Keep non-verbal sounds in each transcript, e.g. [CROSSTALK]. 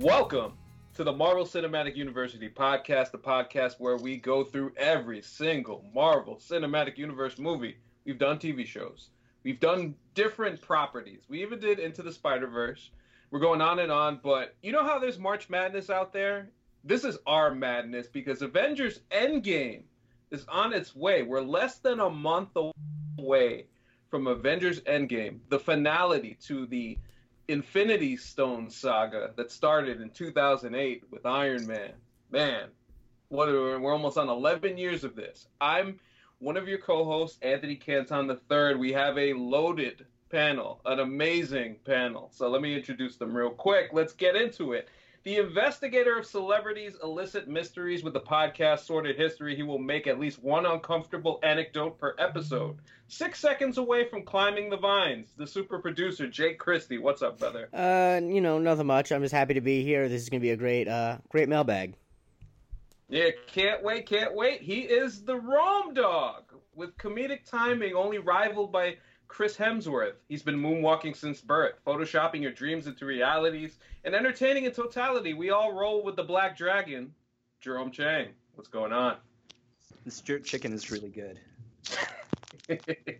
Welcome to the Marvel Cinematic University podcast, the podcast where we go through every single Marvel Cinematic Universe movie. We've done TV shows, we've done different properties, we even did Into the Spider Verse. We're going on and on, but you know how there's March Madness out there? This is our madness because Avengers Endgame is on its way. We're less than a month away from Avengers Endgame, the finality to the Infinity Stone saga that started in 2008 with Iron Man. Man, what are, we're almost on 11 years of this. I'm one of your co-hosts, Anthony Canton III. We have a loaded panel, an amazing panel. So let me introduce them real quick. Let's get into it. The investigator of celebrities' illicit mysteries with the podcast Sorted History, he will make at least one uncomfortable anecdote per episode. Six seconds away from climbing the vines, the super producer Jake Christie. What's up, brother? Uh, you know, nothing much. I'm just happy to be here. This is gonna be a great, uh, great mailbag. Yeah, can't wait, can't wait. He is the Rome Dog with comedic timing, only rivaled by Chris Hemsworth. He's been moonwalking since birth, photoshopping your dreams into realities, and entertaining in totality. We all roll with the Black Dragon, Jerome Chang. What's going on? This jerk chicken is really good. [LAUGHS]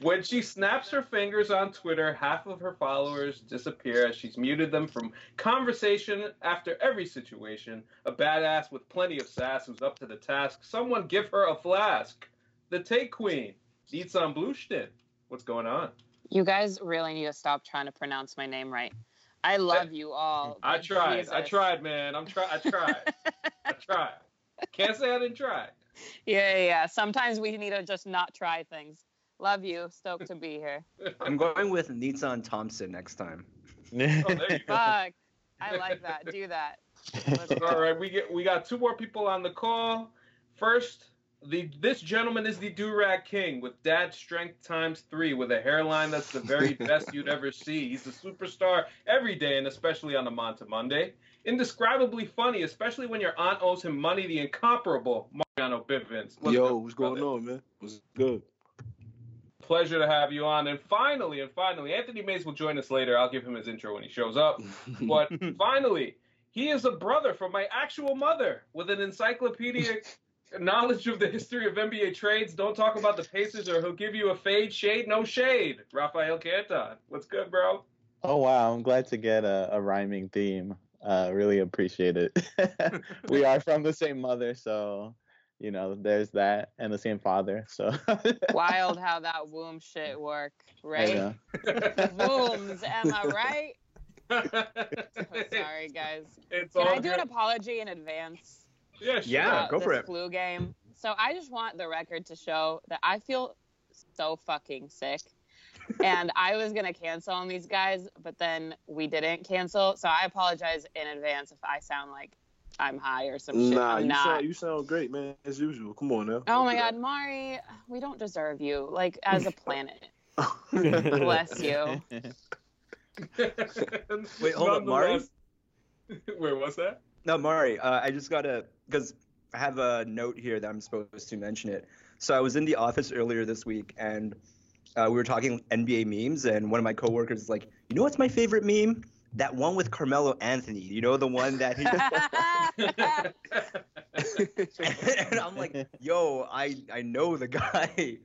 when she snaps her fingers on Twitter, half of her followers disappear as she's muted them from conversation after every situation. A badass with plenty of sass who's up to the task. Someone give her a flask. The Take Queen, Nitzan Blushtin. What's going on? You guys really need to stop trying to pronounce my name right. I love you all. I tried. Jesus. I tried, man. I'm try. I tried. [LAUGHS] I tried. Can't say I didn't try. Yeah, yeah. Sometimes we need to just not try things. Love you. Stoked to be here. [LAUGHS] I'm going with Nitzan Thompson next time. [LAUGHS] oh, Fuck. I like that. Do that. All right, we get we got two more people on the call. First, the this gentleman is the Durag King with dad strength times three with a hairline that's the very [LAUGHS] best you'd ever see. He's a superstar every day and especially on the Monta Monday. Indescribably funny, especially when your aunt owes him money. The incomparable Mariano Bivens. What's Yo, what's going brother? on, man? What's good? Pleasure to have you on. And finally, and finally, Anthony Mays will join us later. I'll give him his intro when he shows up. [LAUGHS] but finally, he is a brother from my actual mother with an encyclopedic [LAUGHS] knowledge of the history of NBA trades. Don't talk about the Pacers or he'll give you a fade, shade, no shade. Rafael Canton. What's good, bro? Oh, wow. I'm glad to get a, a rhyming theme. Uh, really appreciate it. [LAUGHS] we are from the same mother, so you know, there's that, and the same father. So [LAUGHS] wild how that womb shit work, right? [LAUGHS] Wombs, am I right? sorry, guys. It's Can I do good. an apology in advance? Yeah, sure. yeah, go for it. Flu game. So I just want the record to show that I feel so fucking sick. [LAUGHS] and I was gonna cancel on these guys, but then we didn't cancel. So I apologize in advance if I sound like I'm high or some shit. Nah, I'm you not. sound you sound great, man, as usual. Come on now. Oh my god, Mari, we don't deserve you. Like as a [LAUGHS] planet. [LAUGHS] Bless you. Wait, hold up, Mari. Where was that? No, Mari, uh, I just gotta because I have a note here that I'm supposed to mention it. So I was in the office earlier this week, and uh, we were talking NBA memes, and one of my coworkers is like, "You know what's my favorite meme? That one with Carmelo Anthony. You know the one that he." [LAUGHS] and I'm like, "Yo, I I know the guy."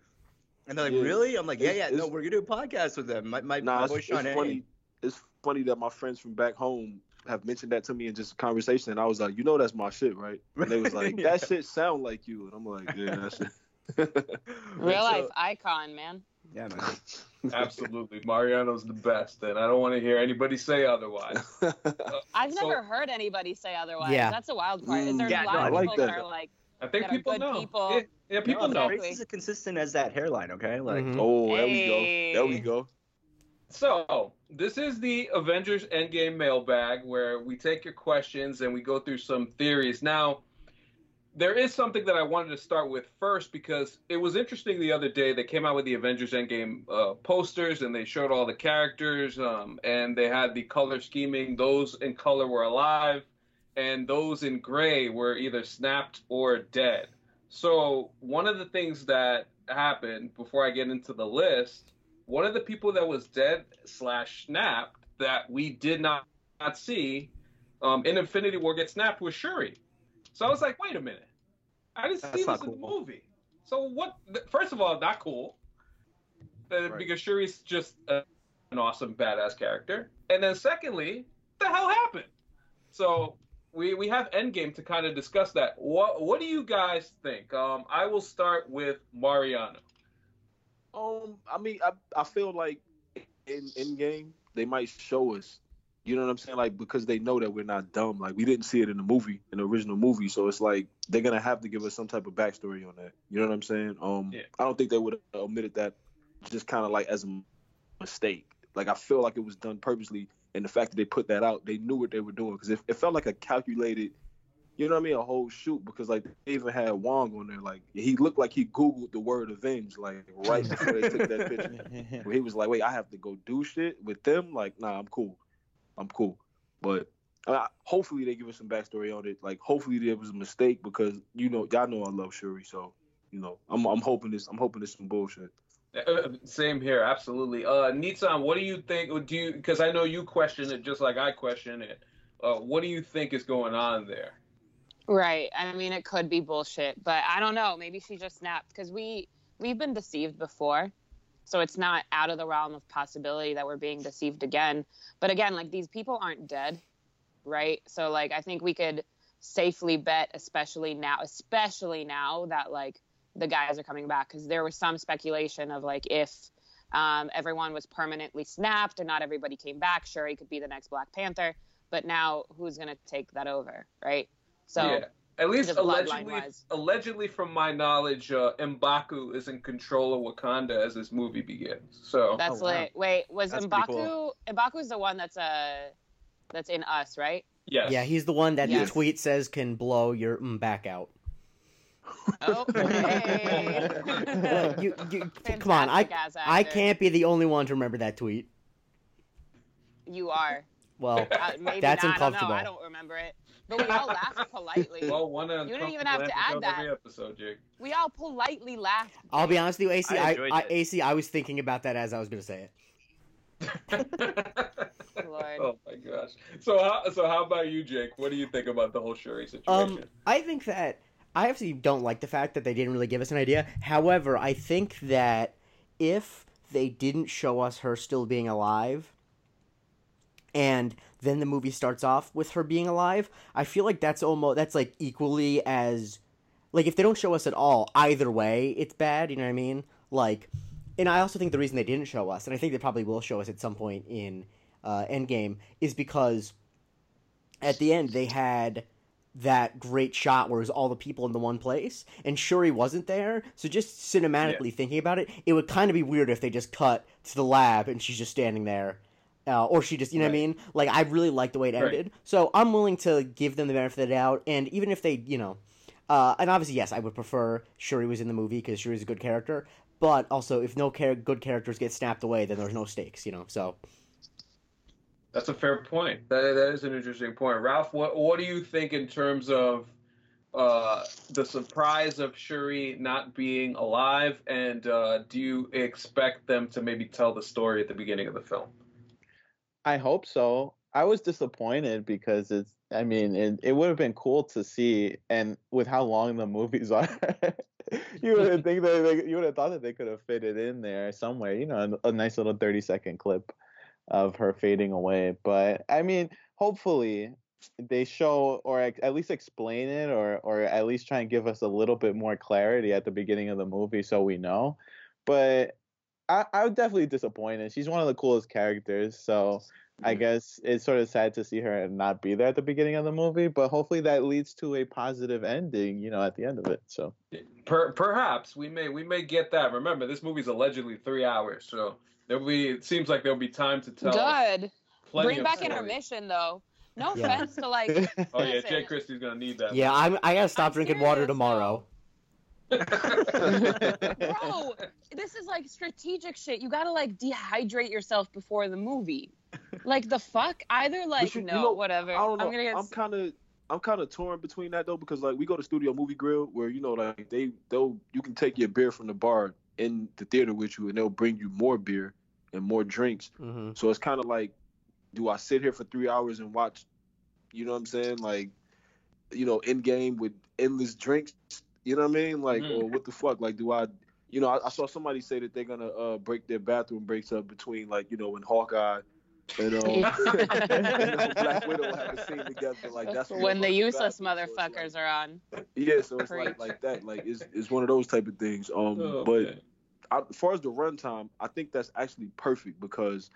And they're like. "Really?" I'm like, "Yeah, yeah. No, we're gonna do a podcast with them. My my, nah, my boy Sean it's funny. It's funny that my friends from back home have mentioned that to me in just conversation, and I was like, you know, that's my shit, right? And they was like, [LAUGHS] that shit sound like you, and I'm like, yeah, that's it. [LAUGHS] Real life icon, man. Yeah, man. [LAUGHS] Absolutely, Mariano's the best, and I don't want to hear anybody say otherwise. Uh, I've so, never heard anybody say otherwise. Yeah. that's a wild part. Is there yeah, a lot no, of people like that. that. are like? I think people know. People. Yeah, yeah people no, know. Grace is as consistent as that hairline. Okay, like mm-hmm. oh, there hey. we go. There we go. So, this is the Avengers Endgame mailbag where we take your questions and we go through some theories. Now, there is something that I wanted to start with first because it was interesting the other day. They came out with the Avengers Endgame uh, posters and they showed all the characters um, and they had the color scheming. Those in color were alive and those in gray were either snapped or dead. So, one of the things that happened before I get into the list one of the people that was dead slash snapped that we did not, not see um, in Infinity War get snapped was Shuri. So I was like, wait a minute, I didn't see this not in the movie. So what? th- First of all, not cool. Uh, Right. Because Shuri's just a, an awesome badass character. And then secondly, what the hell happened? So we we have Endgame to kind of discuss that. What what do you guys think? Um, I will start with Mariano. Um, I mean, I I feel like in Endgame they might show us. You know what I'm saying? Like because they know that we're not dumb. Like we didn't see it in the movie, in the original movie. So it's like they're gonna have to give us some type of backstory on that. You know what I'm saying? Um, Yeah. I don't think they would have omitted that just kind of like as a mistake. Like I feel like it was done purposely, and the fact that they put that out, they knew what they were doing because it, it felt like a calculated. You know what I mean? A whole shoot because like they even had Wong on there. Like he looked like he googled the word avenge like right before they took that picture [LAUGHS] where he was like, "Wait, I have to go do shit with them." Like, nah, I'm cool. I'm cool. But uh, hopefully they give us some backstory on it. Like, hopefully there was a mistake because you know y'all know I love Shuri, so you know I'm I'm hoping this I'm hoping this some bullshit. Uh, Same here, absolutely. Uh, Nitzan, what do you think? Do you? Because I know you question it just like I question it. Uh, what do you think is going on there? Right. I mean, it could be bullshit, but I don't know. Maybe she just snapped because we we've been deceived before, so it's not out of the realm of possibility that we're being deceived again. But again, like these people aren't dead, right? So like I think we could safely bet, especially now, especially now that like the guys are coming back, because there was some speculation of like if um, everyone was permanently snapped and not everybody came back, Shuri could be the next Black Panther. But now who's gonna take that over, right? So yeah, at least allegedly, allegedly from my knowledge, uh, M'Baku is in control of Wakanda as this movie begins. So that's Oh, wow. lit. Wait, was That's Mbaku? cool. Mbaku's the one that's uh that's in us, right? yes, Yeah, he's the one that Yes. the tweet says can blow your mm back out. Oh, hey. [LAUGHS] You, you, [LAUGHS] come on, I I can't be the only one to remember that tweet. You are. Well, Uh, maybe That's not. I don't uncomfortable. know. I don't remember it. But we all laughed politely. Well, one You didn't even have to add that. every episode, Jake. we all politely laughed. I'll be honest with you, AC. I I, I. AC, I was thinking about that as I was gonna say it. [LAUGHS] Lord. oh my gosh. So how so how about you, Jake? What do you think about the whole Shuri situation? Um, I think that I actually don't like the fact that they didn't really give us an idea. However, I think that if they didn't show us her still being alive, and then the movie starts off with her being alive, I feel like that's almost that's like equally as like if they don't show us at all, either way, it's bad. You know what I mean? Like, and I also think the reason they didn't show us, and I think they probably will show us at some point in uh, Endgame, is because at the end they had that great shot where it was all the people in the one place, and Shuri wasn't there. So just cinematically thinking about it, it would kind of be weird if they just cut to the lab and she's just standing there. Uh, or she just, you know what I mean? Like, I really like the way it Right. ended. So I'm willing to give them the benefit of the doubt. And even if they, you know, uh, and obviously, yes, I would prefer Shuri was in the movie because Shuri's a good character. But also, if no char- good characters get snapped away, then there's no stakes, you know? So That's a fair point. That that is an interesting point. Ralph, what what do you think in terms of uh, the surprise of Shuri not being alive, and uh, do you expect them to maybe tell the story at the beginning of the film? I hope so. I was disappointed because it's. I mean, it, it would have been cool to see, and with how long the movies [LAUGHS] are, you would think that they, you would have thought that they could have fit it in there somewhere. You know, a, a nice little thirty second clip of her fading away. But I mean, hopefully they show or at least explain it, or or at least try and give us a little bit more clarity at the beginning of the movie so we know. But I, I was definitely disappointed. She's one of the coolest characters, so I mm-hmm. guess it's sort of sad to see her and not be there at the beginning of the movie. But hopefully that leads to a positive ending, you know, at the end of it. So Per, perhaps we may we may get that. Remember, this movie's allegedly three hours, so there'll be. It seems like there'll be time to tell. Good. Bring of back story. intermission though. No Yeah. offense to like. [LAUGHS] Oh yeah, Jay Christie's gonna need that. yeah, I'm I gotta stop I'm drinking water serious, tomorrow. Bro, this is like strategic shit. You gotta like dehydrate yourself before the movie. Like the fuck? Either like you- you no, know, whatever. I don't know. I'm gonna get. I'm kind of I'm kind of torn between that though because like we go to Studio Movie Grill where you know like they they'll you can take your beer from the bar in the theater with you and they'll bring you more beer and more drinks. hmm So it's kind of like, do I sit here for three hours and watch You know what I'm saying? Like, you know, Endgame with endless drinks. You know what I mean? Like, Mhm. or what the fuck? Like, do I? You know, I, I saw somebody say that they're gonna uh, break their bathroom breaks up between like, you know, when Hawkeye and um, [LAUGHS] and [LAUGHS] Black Widow have a scene together. Like that's when the useless bathroom, so it's motherfuckers are on. Like, yeah, so it's Preach. like like that. Like it's it's one of those type of things. Um, Oh, but man. I, as far as the runtime, I think that's actually perfect because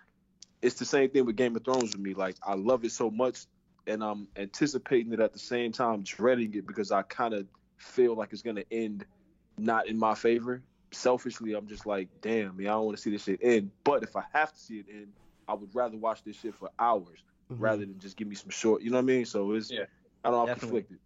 it's the same thing with Game of Thrones with me. Like I love it so much, and I'm anticipating it at the same time, dreading it because I kind of feel like it's gonna end not in my favor. Selfishly, I'm just like, damn, man, I don't want to see this shit end. But if I have to see it end, I would rather watch this shit for hours Mhm. rather than just give me some short. You know what I mean? So it's Yeah. I don't know, I'm conflicted.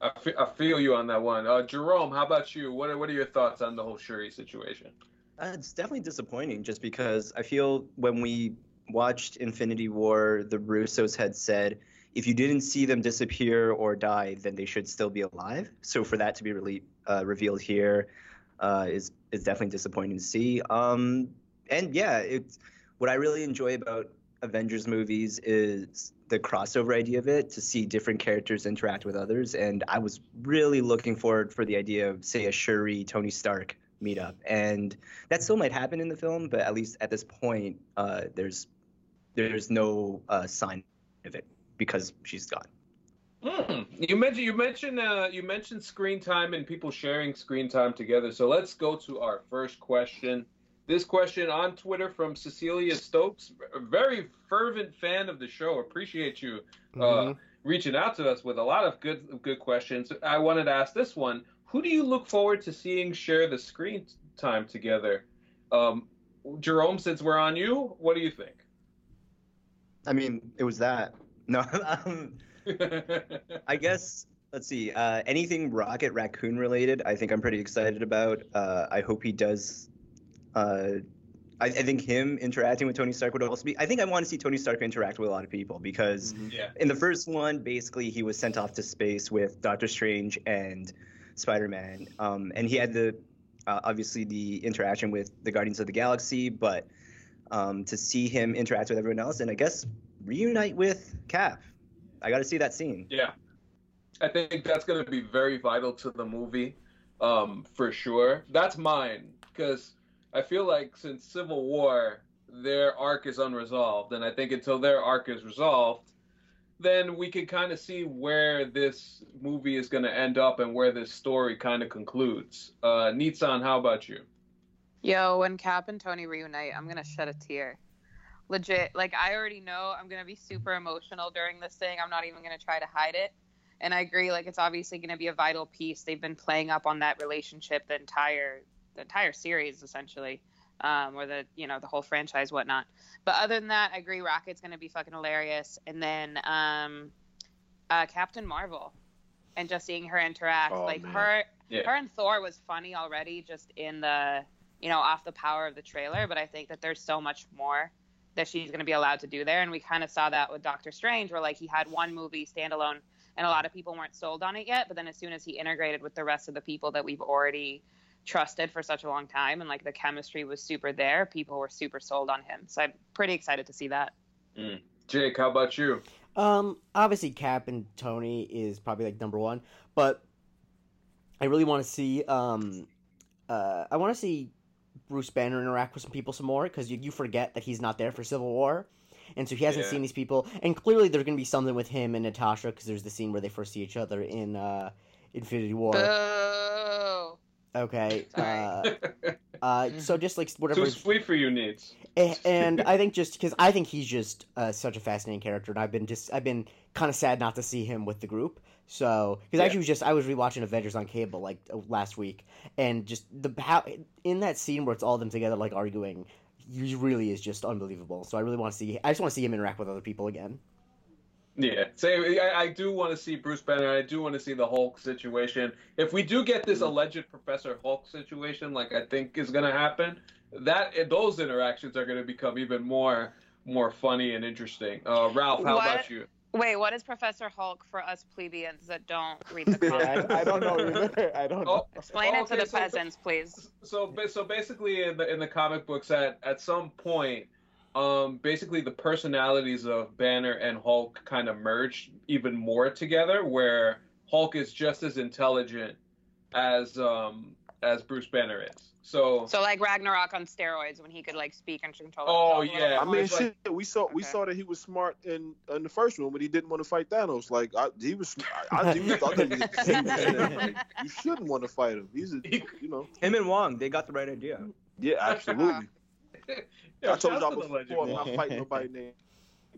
I fe- I feel you on that one. Uh, Jerome, how about you? What are, what are your thoughts on the whole Shuri situation? Uh, it's definitely disappointing just because I feel when we watched Infinity War, the Russos had said if you didn't see them disappear or die, then they should still be alive. So for that to be really uh, revealed here uh, is is definitely disappointing to see. Um, and yeah, it's what I really enjoy about Avengers movies is the crossover idea of it to see different characters interact with others. And I was really looking forward for the idea of say a Shuri Tony Stark meetup, and that still might happen in the film, but at least at this point, uh, there's there's no uh, sign of it because she's gone. Hmm. You mentioned you mentioned uh, you mentioned screen time and people sharing screen time together. So let's go to our first question. This question on Twitter from Cecilia Stokes, a very fervent fan of the show. Appreciate you uh, Mhm. reaching out to us with a lot of good good questions. I wanted to ask this one: Who do you look forward to seeing share the screen time together? Um, Jerome, since we're on you, what do you think? I mean, it was that. No, um, I guess let's see. Uh, anything Rocket Raccoon related, I think I'm pretty excited about. Uh, I hope he does. Uh, I, I think him interacting with Tony Stark would also be. I think I want to see Tony Stark interact with a lot of people because yeah. in the first one, basically he was sent off to space with Doctor Strange and Spider-Man, um, and he had the uh, obviously the interaction with the Guardians of the Galaxy, but um, to see him interact with everyone else and I guess reunite with Cap, I got to see that scene. Yeah, I think that's going to be very vital to the movie, um, for sure. That's mine because I feel like since Civil War, their arc is unresolved, and I think until their arc is resolved, then we can kind of see where this movie is going to end up and where this story kind of concludes. Uh, Nitzan, how about you? Yo, when Cap and Tony reunite, I'm gonna shed a tear. Legit, like I already know I'm gonna be super emotional during this thing. I'm not even gonna try to hide it. And I agree, like it's obviously gonna be a vital piece. They've been playing up on that relationship the entire the entire series essentially. Um, or the you know, the whole franchise, whatnot. But other than that, I agree Rocket's gonna be fucking hilarious. And then um uh, Captain Marvel. And just seeing her interact. Oh, like man. her Yeah. her and Thor was funny already just in the you know, off the power of the trailer, but I think that there's so much more that she's going to be allowed to do there. And we kind of saw that with Doctor Strange, where like he had one movie standalone and a lot of people weren't sold on it yet. But then as soon as he integrated with the rest of the people that we've already trusted for such a long time and like the chemistry was super there, people were super sold on him. So I'm pretty excited to see that. Jake, how about you? Um, obviously Cap and Tony is probably like number one, but I really want to see um, uh, I want to see Bruce Banner interact with some people some more because you, you forget that he's not there for Civil War, and so he hasn't Yeah. seen these people, and clearly there's gonna be something with him and Natasha because there's the scene where they first see each other in uh, Infinity War. Boo! Okay, [LAUGHS] uh, Sorry. [LAUGHS] uh, so just like whatever. Too sweet for you, Needs. And I think just because I think he's just uh, such a fascinating character, and I've been just I've been kind of sad not to see him with the group. So because Yeah. actually was just I was rewatching Avengers on cable like uh, last week, and just the how in that scene where it's all of them together like arguing, he really is just unbelievable. So I really want to see I just want to see him interact with other people again. Yeah, same. I, I do want to see Bruce Banner. I do want to see the Hulk situation. If we do get this alleged Professor Hulk situation, like I think is going to happen, that those interactions are going to become even more more funny and interesting. Uh, Ralph, how What? about you? Wait, what is Professor Hulk for us plebeians that don't read the [LAUGHS] Yeah, comics? I, I don't know either. [LAUGHS] I don't know. Oh, Explain Oh, it to the so- peasants, please. So so basically, in the in the comic books, at at some point, um, basically the personalities of Banner and Hulk kind of merged even more together, where Hulk is just as intelligent as um, as Bruce Banner is. So, So like Ragnarok on steroids when he could like speak and control. Oh, himself a little yeah. I mean, it's like- shit. We saw we saw that he was smart in in the first one, but he didn't want to fight Thanos. Like I, he was, I, I, [LAUGHS] he was, I think he was- like, you shouldn't want to fight him. He's a, you know, Him and Wong, they got the right idea. yeah, absolutely. [LAUGHS] Yo, I told y'all before, legend, I'm man. not fighting nobody named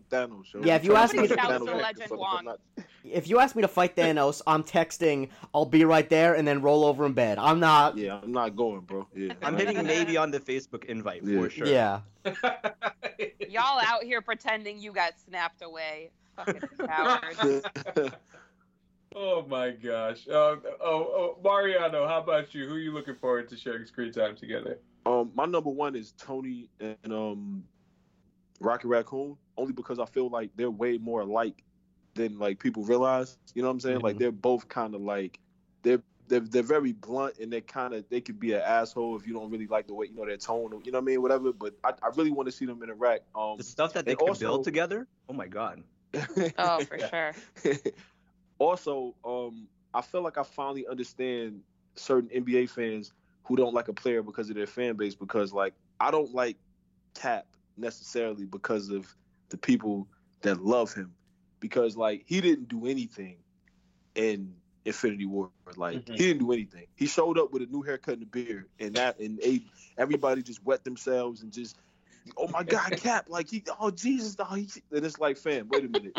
Thanos. yo. Yeah, if you ask me to- get Thanos Legend back, so Wong. I'm not- [LAUGHS] If you ask me to fight Thanos, I'm texting, I'll be right there, and then roll over in bed. I'm not. Yeah, I'm not going, bro. Yeah, I'm hitting maybe on the Facebook invite Yeah. for sure. Yeah. [LAUGHS] Y'all out here pretending you got snapped away. Fucking cowards. [LAUGHS] oh my gosh. Um, oh, oh, Mariano, how about you? Who are you looking forward to sharing screen time together? Um, my number one is Tony and um, Rocky Raccoon, only because I feel like they're way more alike than like people realize. You know what I'm saying? Like Mhm. they're both kind of like they're they're they're very blunt and they kind of they could be an asshole if you don't really like the way you know their tone. Or, you know what I mean? Whatever. But I, I really want to see them interact. Um, The stuff that they can also- build together. Oh my god. [LAUGHS] Oh, for sure. [LAUGHS] also, um, I feel like I finally understand certain NBA fans who don't like a player because of their fan base. Because like I don't like Cap necessarily because of the people that love him. Because like he didn't do anything in Infinity War. Like Mhm. he didn't do anything. He showed up with a new haircut and a beard, and that and everybody just wet themselves and just. Oh my God, [LAUGHS] Cap! Like he, oh Jesus, oh, he, and it's like, fam, wait a minute.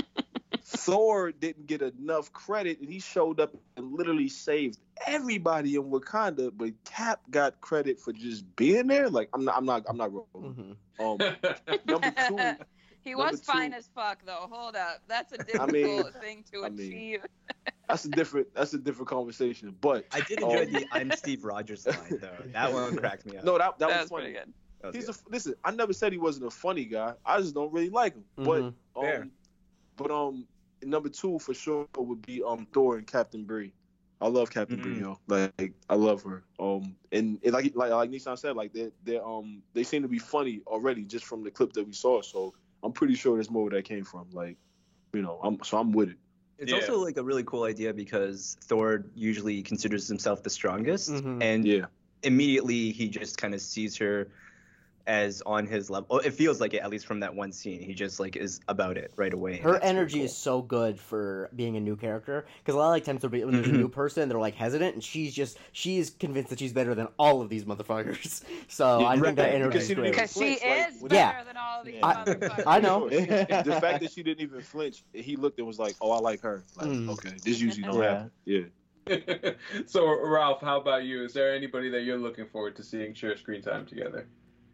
Thor didn't get enough credit, and he showed up and literally saved everybody in Wakanda. But Cap got credit for just being there. Like I'm not, I'm not, I'm not rolling. hmm Um, [LAUGHS] number two, He was Number fine as fuck though. Hold up. That's a difficult I mean- thing to I mean, achieve. [LAUGHS] that's a different, that's a different conversation. But I did enjoy Um, the "I'm Steve Rogers" line though. [LAUGHS] That one cracked me up. no, that that That was was funny. pretty good. That was He's good. a listen. I never said he wasn't a funny guy. I just don't really like him. Mhm. But um, Fair. but um, number two for sure would be um Thor and Captain Brie. I love Captain Mhm. Brie, yo. Like I love her. Um, and, and like like like Nitzan said, like they they um they seem to be funny already just from the clip that we saw. So I'm pretty sure there's more where that came from. Like, you know, I'm so I'm with it. It's Yeah. also like a really cool idea because Thor usually considers himself the strongest, Mhm. and Yeah. immediately he just kind of sees her as on his level. Oh, It feels like it, at least from that one scene. He just like is about it right away. Her energy cool. is so good for being a new character because a lot of like times there'll be- when there's a Mhm. new person they're like hesitant and she's just she's convinced that she's better than all of these motherfuckers. [LAUGHS] So Yeah, I think right, that because energy is she great. even Because she like, is better Yeah. than all these I- motherfuckers. I know. [LAUGHS] the [LAUGHS] fact that she didn't even flinch, he looked and was like, "Oh, I like her." Like, Mm. okay, this usually don't Yeah. happen. Yeah. so, Ralph, how about you? Is there anybody that you're looking forward to seeing share screen time together?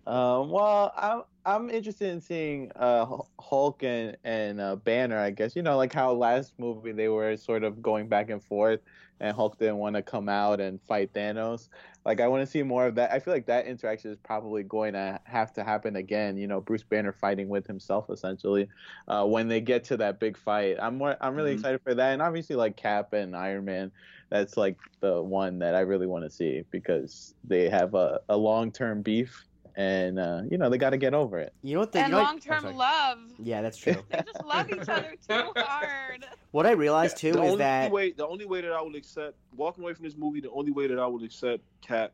Um, well, I'm I'm interested in seeing uh Hulk and and uh, Banner. I guess you know like how last movie they were sort of going back and forth, and Hulk didn't want to come out and fight Thanos. Like I want to see more of that. I feel like that interaction is probably going to have to happen again. You know, Bruce Banner fighting with himself essentially uh, when they get to that big fight. I'm more I'm really Mhm. excited for that, and obviously like Cap and Iron Man. That's like the one that I really want to see because they have a, a long term beef and uh, you know they got to get over it. You know what? The, and you know long term oh, love. Yeah, that's true. [LAUGHS] They just love each other too [LAUGHS] hard. what I realized too the is only that way the only way that I will accept walking away from this movie, the only way that I will accept Cap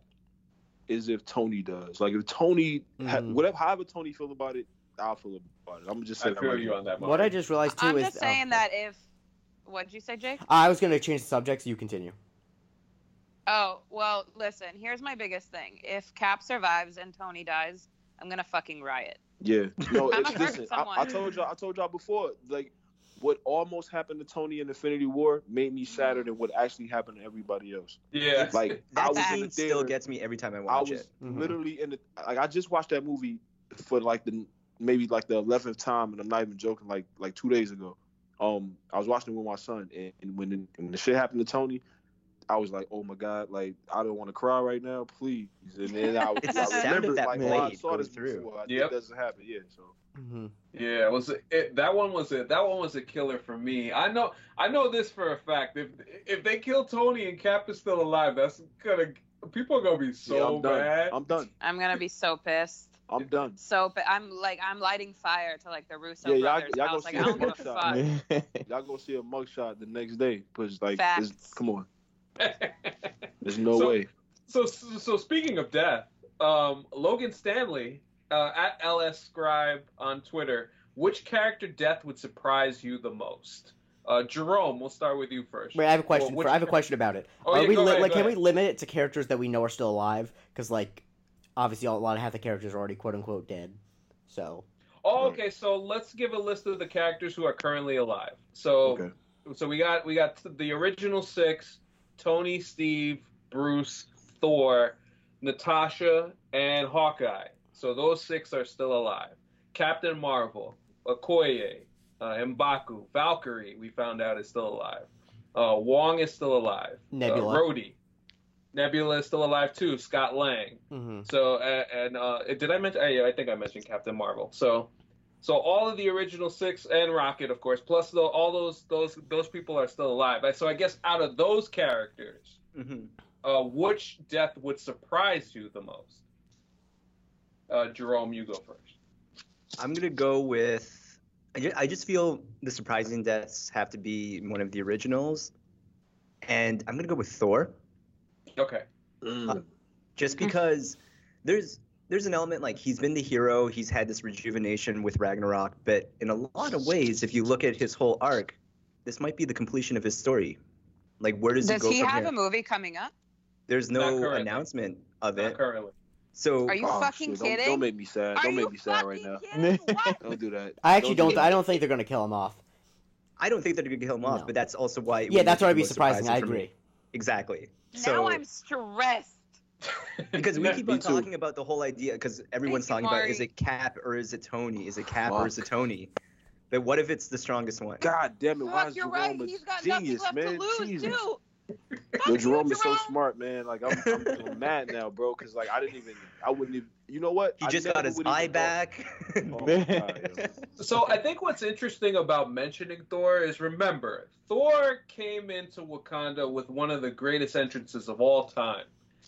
is if Tony does. Like if Tony, ha- Mhm. whatever, however Tony feel about it, I'll feel about it. I'm just I saying. that feel right you on that. what I just realized too I'm is just oh, saying that if. What'd you say, Jake? I was gonna change the subject, so you continue. Oh, well, listen, here's my biggest thing. If Cap survives and Tony dies, I'm going to fucking riot. Yeah. No, [LAUGHS] I'm it's, listen. I. I told y'all. I told y'all before. Like what almost happened to Tony in Infinity War made me sadder than what actually happened to everybody else. Yeah. Like [LAUGHS] I That was in scene the still gets me every time I I watch was it. Mhm. literally in the like I just watched that movie for like the maybe like the eleventh time, and I'm not even joking. Like like two days ago, um, I was watching it with my son, and, and when, the, when the shit happened to Tony, I was like, oh my god, like I don't want to cry right now, please. And then I, [LAUGHS] It's I the remembered that like oh, I blade saw this through. before. I, Yep. It doesn't happen, yeah. So hmm Yeah, it was it, that one was a that one was a killer for me. I know I know this for a fact. If if they kill Tony and Cap is still alive, that's gonna people are gonna be yeah, so I'm done. bad. I'm done. I'm going to be so pissed. I'm done. So, but I'm like, I'm lighting fire to like the Russo Yeah, y'all- y'all I go was like, see I a don't give a mugshot. fuck. [LAUGHS] Y'all gonna see a mugshot the next day, but it's like, it's, come on, [LAUGHS] there's no So- way. So, so, so speaking of death, um, Logan Stanley uh, at LS Scribe on Twitter, which character death would surprise you the most? Uh, Jerome, we'll start with you first. Wait, I have a question. Well, for, I have a question about it. Oh, are yeah, we li- ahead, like go can we limit it to characters that we know are still alive? Because like, obviously, a lot of half the characters are already quote unquote dead. So Oh, okay. So let's give a list of the characters who are currently alive. So, Okay. so we got we got the original six: Tony, Steve, Bruce, Thor, Natasha, and Hawkeye. So those six are still alive. Captain Marvel, Okoye, uh, M'Baku, Valkyrie. We found out is still alive. Uh, Wong is still alive. Nebula. Uh, Rhodey. Nebula is still alive too. Scott Lang. hmm So uh, and uh, did I mention? Uh, yeah, I think I mentioned Captain Marvel. So so all of the original six and Rocket, of course, plus the, all those those those people are still alive. So I guess out of those characters, hmm uh, which death would surprise you the most? Uh, Jerome, you go first. I'm gonna go with. I ju- I just feel the surprising deaths have to be one of the originals, and I'm gonna go with Thor, Okay. Mm. just because there's there's an element like he's been the hero, he's had this rejuvenation with Ragnarok, but in a lot of ways, if you look at his whole arc, this might be the completion of his story. Like, where does, Does he go Does he from have here? a movie coming up? There's no announcement of Not it, currently. so Are you Oh, fucking shit, don't- kidding? Don't, make me sad. Are Don't make me sad right fucking now. [LAUGHS] Don't do that. I actually do don't. that. I don't think they're gonna kill him off. I don't think they're gonna kill him off, No. but that's also why. Yeah, that's why it it'd be most surprising. I agree. Exactly. now So I'm stressed. [LAUGHS] because we keep on talking about the whole idea because everyone's Thank you, talking about is it Cap or is it Tony? Is it Cap or is it Tony? But what if it's the strongest one? God damn it! Why is you're Jerome right. a He's got genius, left man? to lose Jesus. too. Yo, Fuck Jerome is so smart, man. Like I'm, I'm, I'm [LAUGHS] mad now, bro, because like I didn't even, I wouldn't even. You know what? He I just got his eye back. [LAUGHS] Oh my God, yo. So I think what's interesting about mentioning Thor is remember Thor came into Wakanda with one of the greatest entrances of all time,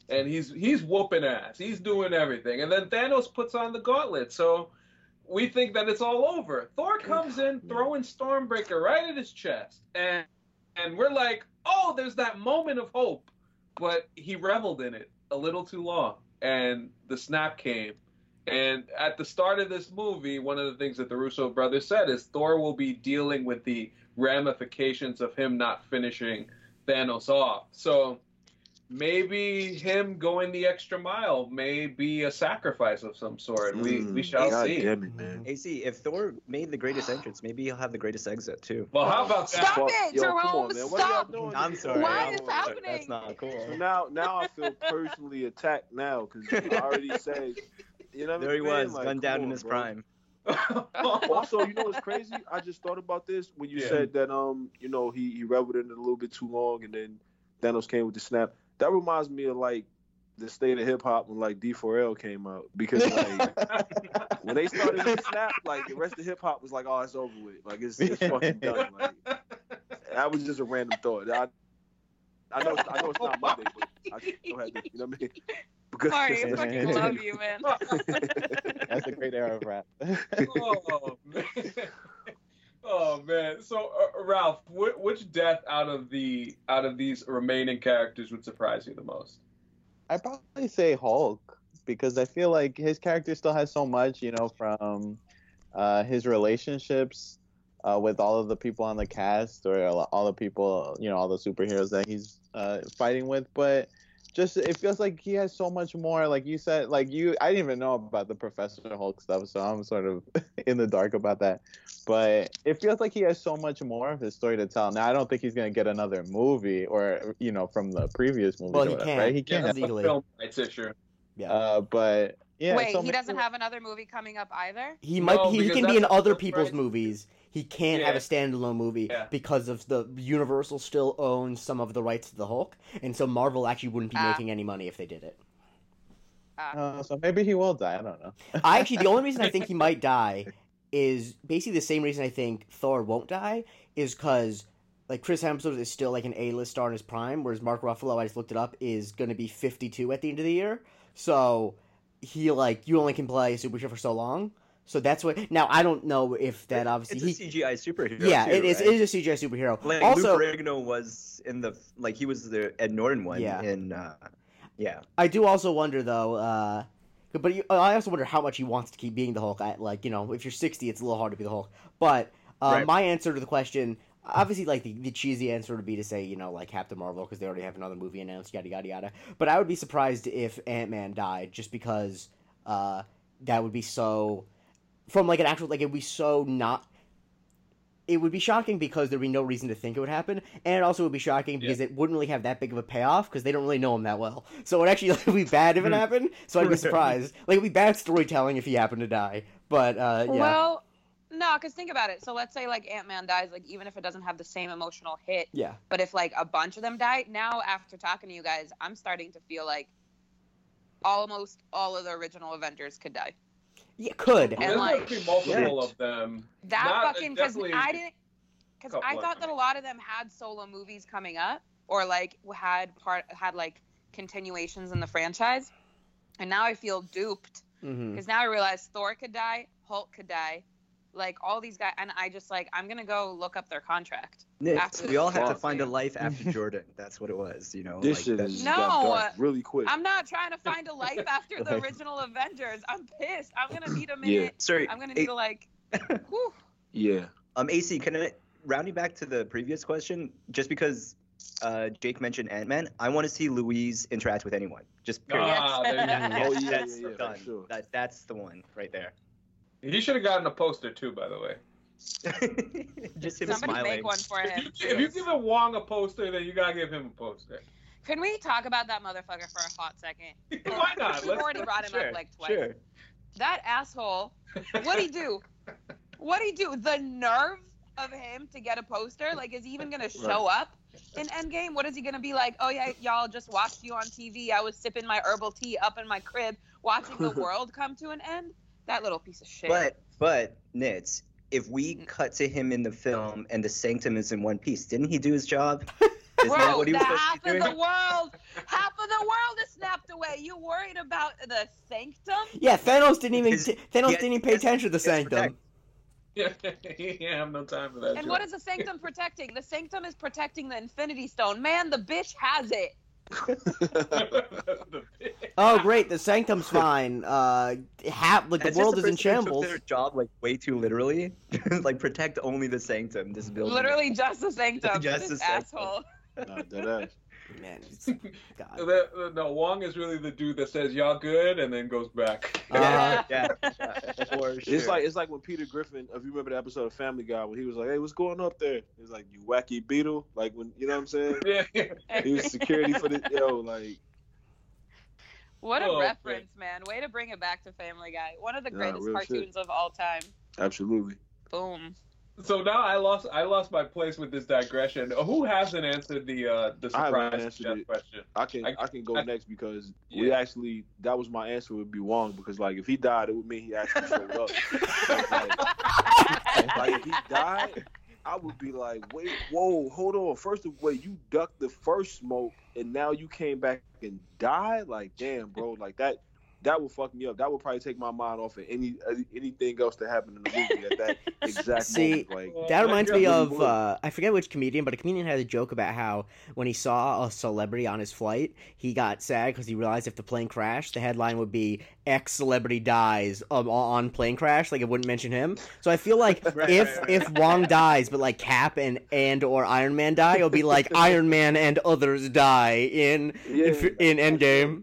and he's he's whooping ass. He's doing everything, and then Thanos puts on the gauntlet. So we think that it's all over. Thor comes in throwing Stormbreaker right at his chest, and and we're like, oh, there's that moment of hope, but he reveled in it a little too long, and the snap came. And at the start of this movie, one of the things that the Russo brothers said is Thor will be dealing with the ramifications of him not finishing Thanos off. So maybe him going the extra mile may be a sacrifice of some sort. We we Mm, shall God see. damn it, man. AC, if Thor made the greatest entrance, maybe he'll have the greatest exit too. Well, how about that? Stop Fuck, it, yo, Jerome, on, man. What are y'all stop. I'm sorry. Why I'm is sorry. happening? That's not So cool. now, now I feel personally attacked now because you already said, you know what There he I'm saying? was, Like, gunned come down in his bro. prime. [LAUGHS] also, you know what's crazy? I just thought about this when you Yeah. said that um, you know, he he reveled in it a little bit too long, and then Thanos came with the snap. That reminds me of like the state of hip hop when like D4L came out because [LAUGHS] like when they started with snap, like the rest of hip hop was like, oh, it's over with, like it's, it's fucking done. Like that was just a random thought. I I know I know it's not Monday, but I still had to, you know what I mean? [LAUGHS] Because Sorry, I [LAUGHS] fucking love you, man. That's a great era of rap. oh man. Oh man. So uh, Ralph, wh- which death out of the out of these remaining characters would surprise you the most? I'd probably say Hulk because I feel like his character still has so much, you know, from uh, his relationships uh, with all of the people on the cast or all the people, you know, all the superheroes that he's uh, fighting with. But just it feels like he has so much more. Like you said, like you, I didn't even know about the Professor Hulk stuff, so I'm sort of [LAUGHS] in the dark about that. But it feels like he has so much more of his story to tell. Now I don't think he's gonna get another movie or you know from the previous movie. Well, he whatever, can't. right? He can't. that's the legally. film rights issue. Yeah. Uh, but yeah. Wait, so he maybe- doesn't have another movie coming up either? he might. No, he, he can be in other people's right. movies. He can't have a standalone movie Yeah. because of the Universal still owns some of the rights to the Hulk, and so Marvel actually wouldn't be Ah. making any money if they did it. Uh, so maybe he will die. I don't know. [LAUGHS] I actually, the only reason I think he [LAUGHS] might die is basically the same reason I think Thor won't die is because like Chris Hemsworth is still like an A-list star in his prime, whereas Mark Ruffalo, I just looked it up, is going to be 52 at the end of the year. So he like you only can play a superhero for so long. So that's what. Now I don't know if that obviously it's a he. CGI superhero. Yeah, too, it is. right? It is a CGI superhero. Like also, Lou Ferrigno was in the like he was the Ed Norton one Yeah. in uh, yeah. I do also wonder though. uh but you, I also wonder how much he wants to keep being the Hulk. I, like you know, if you're 60, it's a little hard to be the Hulk. But uh, Right. my answer to the question, obviously, like the, the cheesy answer would be to say you know like Captain Marvel because they already have another movie announced, yada yada yada. But I would be surprised if Ant Man died, just because uh, that would be so from like an actual like it would be so not. It would be shocking because there'd be no reason to think it would happen, and it also would be shocking because it wouldn't really have that big of a payoff because they don't really know him that well. So it would actually [LAUGHS] like, be bad if it happened. So I'd be surprised. Like it'd be bad storytelling if he happened to die. But uh, yeah, Well, no, because think about it. So let's say like Ant Man dies, like even if it doesn't have the same emotional hit, yeah, but if like a bunch of them die, now after talking to you guys, I'm starting to feel like almost all of the original Avengers could die. Yeah, could. And, There's like- gonna be multiple of them. That Not- fucking because I didn't because I thought that a lot of them had solo movies coming up or like had part had like continuations in the franchise, and now I feel duped. Mm-hmm. Because now I realize Thor could die, Hulk could die, like all these guys, and I just like I'm gonna go look up their contract. Nick, we all have to find a life after [LAUGHS] Jordan. That's what it was, you know. This like, shit No, got dark really quick. I'm not trying to find a [LAUGHS] life after the original Avengers. I'm pissed. I'm gonna need a minute. Yeah. minute. Sorry, I'm gonna hey, need to like. [LAUGHS] whew. yeah. um, AC, can I rounding back to the previous question? Just because uh, Jake mentioned Ant Man, I want to see Luis interact with anyone. Just period. Ah, there you go. Yes, Oh, yeah, yeah, yeah, done. sure. That that's the one right there. He should have gotten a poster too, by the way. [LAUGHS] Just him Somebody smiling. make one for If him. you, if you give a Wong a poster, then you gotta give him a poster. Can we talk about that motherfucker for a hot second? [LAUGHS] Why not? We've Let's- already brought him Sure, up like twice. sure. That asshole. What'd he do? [LAUGHS] What'd he do? The nerve of him to get a poster? Like, is he even gonna show up in Endgame? What is he gonna be like? Oh yeah, y'all just watched you on TV. I was sipping my herbal tea up in my crib, watching the world come to an end. That little piece of shit. But but Nitz, if we mm. cut to him in the film and the Sanctum is in one piece, didn't he do his job? [LAUGHS] Isn't that what he was half of doing? the world, half of the world is snapped away. You worried about the sanctum? Yeah, Thanos didn't even His- t- Thanos yeah, didn't even pay his- attention to the Sanctum. protect- [LAUGHS] Yeah, I have no time for that. And what is the sanctum protecting? The sanctum is protecting the Infinity Stone. Man, the bitch has it. Is? [LAUGHS] Oh great, the Sanctum's [LAUGHS] fine. Uh, half like the That's just world a is in person who took shambles. Their job like way too literally, [LAUGHS] like protect only the Sanctum. This building. Literally just the sanctum. Just this the sanctum. asshole. Nah, dead ass. Man, [LAUGHS] it's, God. The- the- no, Wong is really the dude that says y'all good and then goes back. Uh, yeah, [LAUGHS] yeah, for sure. It's like it's like when Peter Griffin, if you remember the episode of Family Guy, when he was like, "Hey, what's going up there?" He's like, "You wacky beetle." Like when you know what I'm saying? [LAUGHS] yeah. He was security for the yo. Like What a Oh, reference, man. Way to bring it back to Family Guy. One of the Nah, greatest real shit. cartoons of all time. absolutely. Boom. So now I lost I lost my place with this digression. Who hasn't answered the uh the I haven't surprise answered Jeff question? I can I- I, can go I- next because we actually that was my answer would be Wong because like if he died it would mean he actually showed up. like, [LAUGHS] like, if he died, I would be like, wait, whoa, hold on. First of all, you ducked the first smoke and now you came back and died. Like, damn, bro, like that. That would fuck me up. That would probably take my mind off of any anything else that happened in the movie at that [LAUGHS] exact See, moment. Like, That reminds me of uh, I forget which comedian, but a comedian had a joke about how when he saw a celebrity on his flight, he got sad because he realized if the plane crashed, the headline would be "X celebrity dies um, on plane crash," like it wouldn't mention him. So I feel [LAUGHS] like Right, if right, right. if Wong dies, but like Cap and and or Iron Man die, it'll be like [LAUGHS] Iron Man and others die in Yeah. in, in Endgame.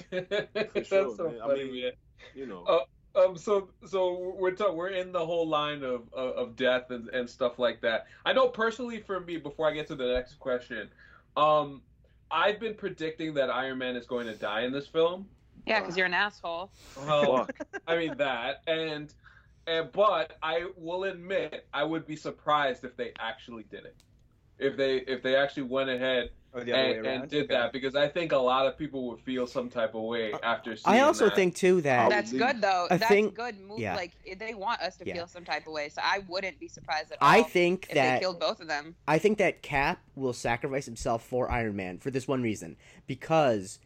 [LAUGHS] That's so man. I funny, mean- man. you know. Uh, Um, so so we're ta- we're in the whole line of of, of death and, and stuff like that. I know personally for me, before I get to the next question, um, I've been predicting that Iron Man is going to die in this film. Yeah, because you're an asshole. Well, [LAUGHS] I mean that, and and but I will admit I would be surprised if they actually did it. If they if they actually went ahead Or the other and, way and did Okay. that because I think a lot of people would feel some type of way after seeing I also that. think too that That's leave. good though. I That's think- good move. yeah. Like they want us to Yeah. feel some type of way, so I wouldn't be surprised at all. I think if that they killed both of them. I think that Cap will sacrifice himself for Iron Man for this one reason because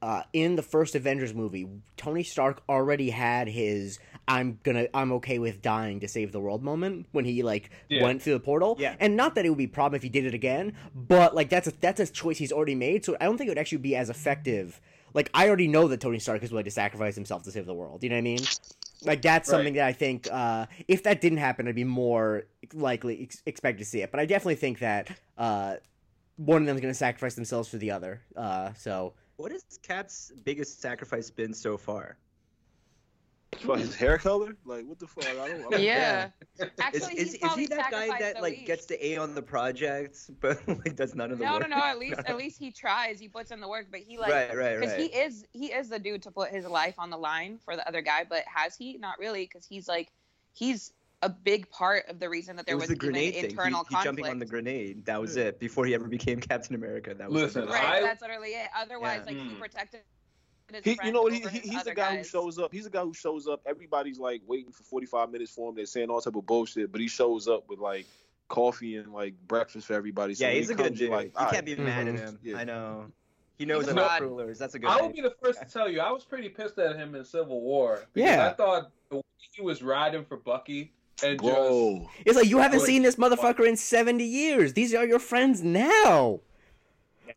uh, in the first Avengers movie, Tony Stark already had his "I'm gonna I'm okay with dying to save the world" moment when he like Yeah. went through the portal. Yeah. And not that it would be a problem if he did it again, but like that's a that's a choice he's already made. So I don't think it would actually be as effective. Like I already know that Tony Stark is willing to sacrifice himself to save the world. You know what I mean? Like that's Right. something that I think uh, if that didn't happen, I'd be more likely ex- expect to see it. But I definitely think that uh, one of them is going to sacrifice themselves for the other. Uh, so What has Cap's biggest sacrifice been so far? For his hair color? Like what the fuck? I don't. I don't Yeah. Is, Actually, is, he's is probably he that guy that like least. gets the A on the project, [LAUGHS] but like does none of the No, work? no, no. At least, [LAUGHS] at least he tries. He puts in the work, but he like right, right, because right. he is he is the dude to put his life on the line for the other guy. But has he? Not really, because he's like he's a big part of the reason that there it was was, the grenade even internal he, he conflict. jumping on the grenade. That was it. Before he ever became [LAUGHS] Captain America. That was Listen, the right, I- that's literally it. Otherwise, Yeah. like he Mm. protected. His He, you know what? he, he he's the other guy who shows up. He's the guy who shows up. Everybody's like waiting for 45 minutes for him. They're saying all type of bullshit, but he shows up with like coffee and like breakfast for everybody. So yeah, he's he a good comes, you're dude. Like, you all can't right. be mad at Mhm. him. Yeah. I know. He knows He's a about rulers. That's a good. I will be the first to tell you, I was pretty pissed at him in Civil War. Because Yeah. I thought he was riding for Bucky and just it's like you haven't Like, seen this motherfucker in seventy years. These are your friends now.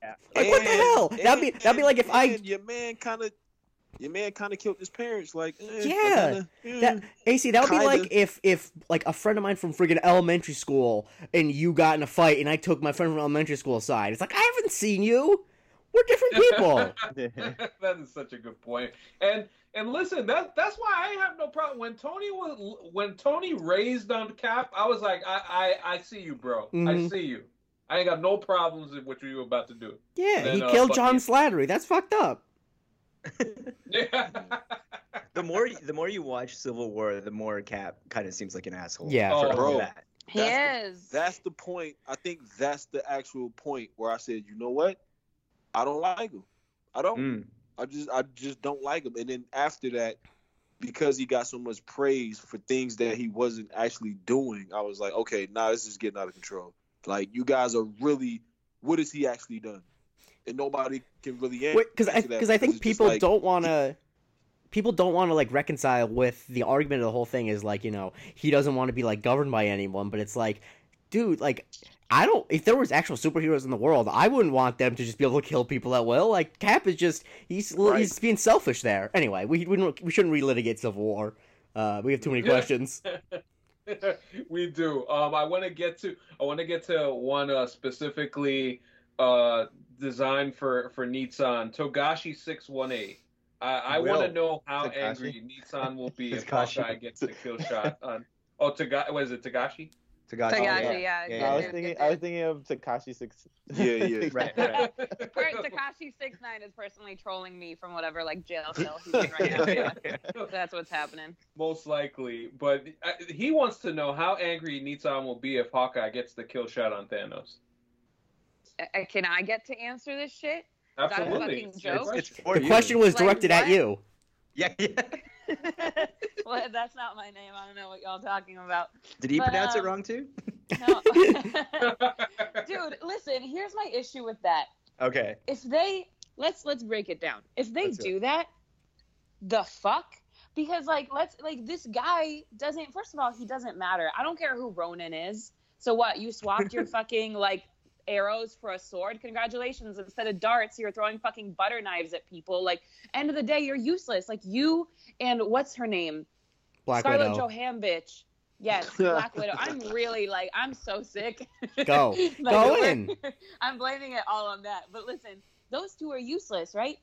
Yeah. Like, what the hell? That'd be- that'd be like if I- your man kind of your man kind of killed his parents. Like eh, Yeah, kinda, eh. That AC, that would be Kinda. like if if like a friend of mine from friggin' elementary school and you got in a fight and I took my friend from elementary school aside. It's like I haven't seen you. We're different people. [LAUGHS] that is such a good point. And and listen, that that's why I have no problem when Tony was when Tony raised on Cap. I was like, I I, I see you, bro. I Mhm. see you. I ain't got no problems with what you were about to do. yeah, Then, he uh, killed Bucky- John Slattery. That's fucked up. Yeah. [LAUGHS] the more the more you watch Civil War, the more Cap kind of seems like an asshole. Yeah, Oh, bro. that. He That's is. That's the point. I think that's the actual point where I said, you know what? I don't like him. I don't. Mm. I just I just don't like him. And then after that, because he got so much praise for things that he wasn't actually doing, I was like, okay, now this is getting out of control. Like you guys are really, what has he actually done? And nobody can really answer Because I that because I think people like- don't want to. People don't want to like reconcile with the argument of the whole thing is like you know he doesn't want to be like governed by anyone, but it's like, dude, like I don't. If there was actual superheroes in the world, I wouldn't want them to just be able to kill people at will. Like Cap is just he's Right. he's being selfish there. Anyway, we we, don't, we shouldn't relitigate Civil War. Uh, we have too many questions. [LAUGHS] [LAUGHS] we do. Um, I want to get to I want to get to one uh, specifically uh, designed for for Nissan Togashi six one eight. I, I want to know how Takashi? angry Nissan will be if. Hawkeye gets the kill shot on. Oh, Taga, what is it, Tagashi? Tagashi. Tagashi, yeah. yeah. Yeah, I was thinking. I was thinking of Takashi six. Yeah, yeah, [LAUGHS] right, right. Takashi six nine is personally trolling me from whatever like jail cell he's in right now. [LAUGHS] Yeah. That's what's happening. Most likely, but uh, he wants to know how angry Nissan will be if Hawkeye gets the kill shot on Thanos. Uh, Can I get to answer this shit? that a Absolutely. fucking joke? question. It's The question was Like directed at you. Yeah, yeah. [LAUGHS] well, that's not my name. I don't know what y'all talking about. Did he But, pronounce it um, wrong too? No. [LAUGHS] [LAUGHS] Dude, listen, here's my issue with that. Okay. If they let's let's break it down. If they Let's do do that, the fuck? Because like let's like this guy doesn't first of all, he doesn't matter. I don't care who Ronin is. So what, you swapped your fucking like arrows for a sword? Congratulations. Instead of darts, you're throwing fucking butter knives at people. Like end of the day, you're useless. Like you and what's her name? Black Scarlett Widow. Johansson bitch. Yes, [LAUGHS] Black Widow. I'm really like I'm so sick. Go. [LAUGHS] Like, Go in. [LAUGHS] I'm blaming it all on that. But listen, those two are useless, right?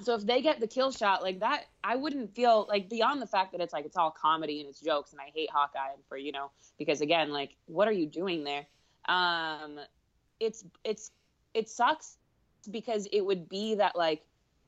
So if they get the kill shot like that, I wouldn't feel like beyond the fact that it's like it's all comedy and it's jokes and I hate Hawkeye for, you know, because again, like what are you doing there? Um it's it's it sucks because it would be that like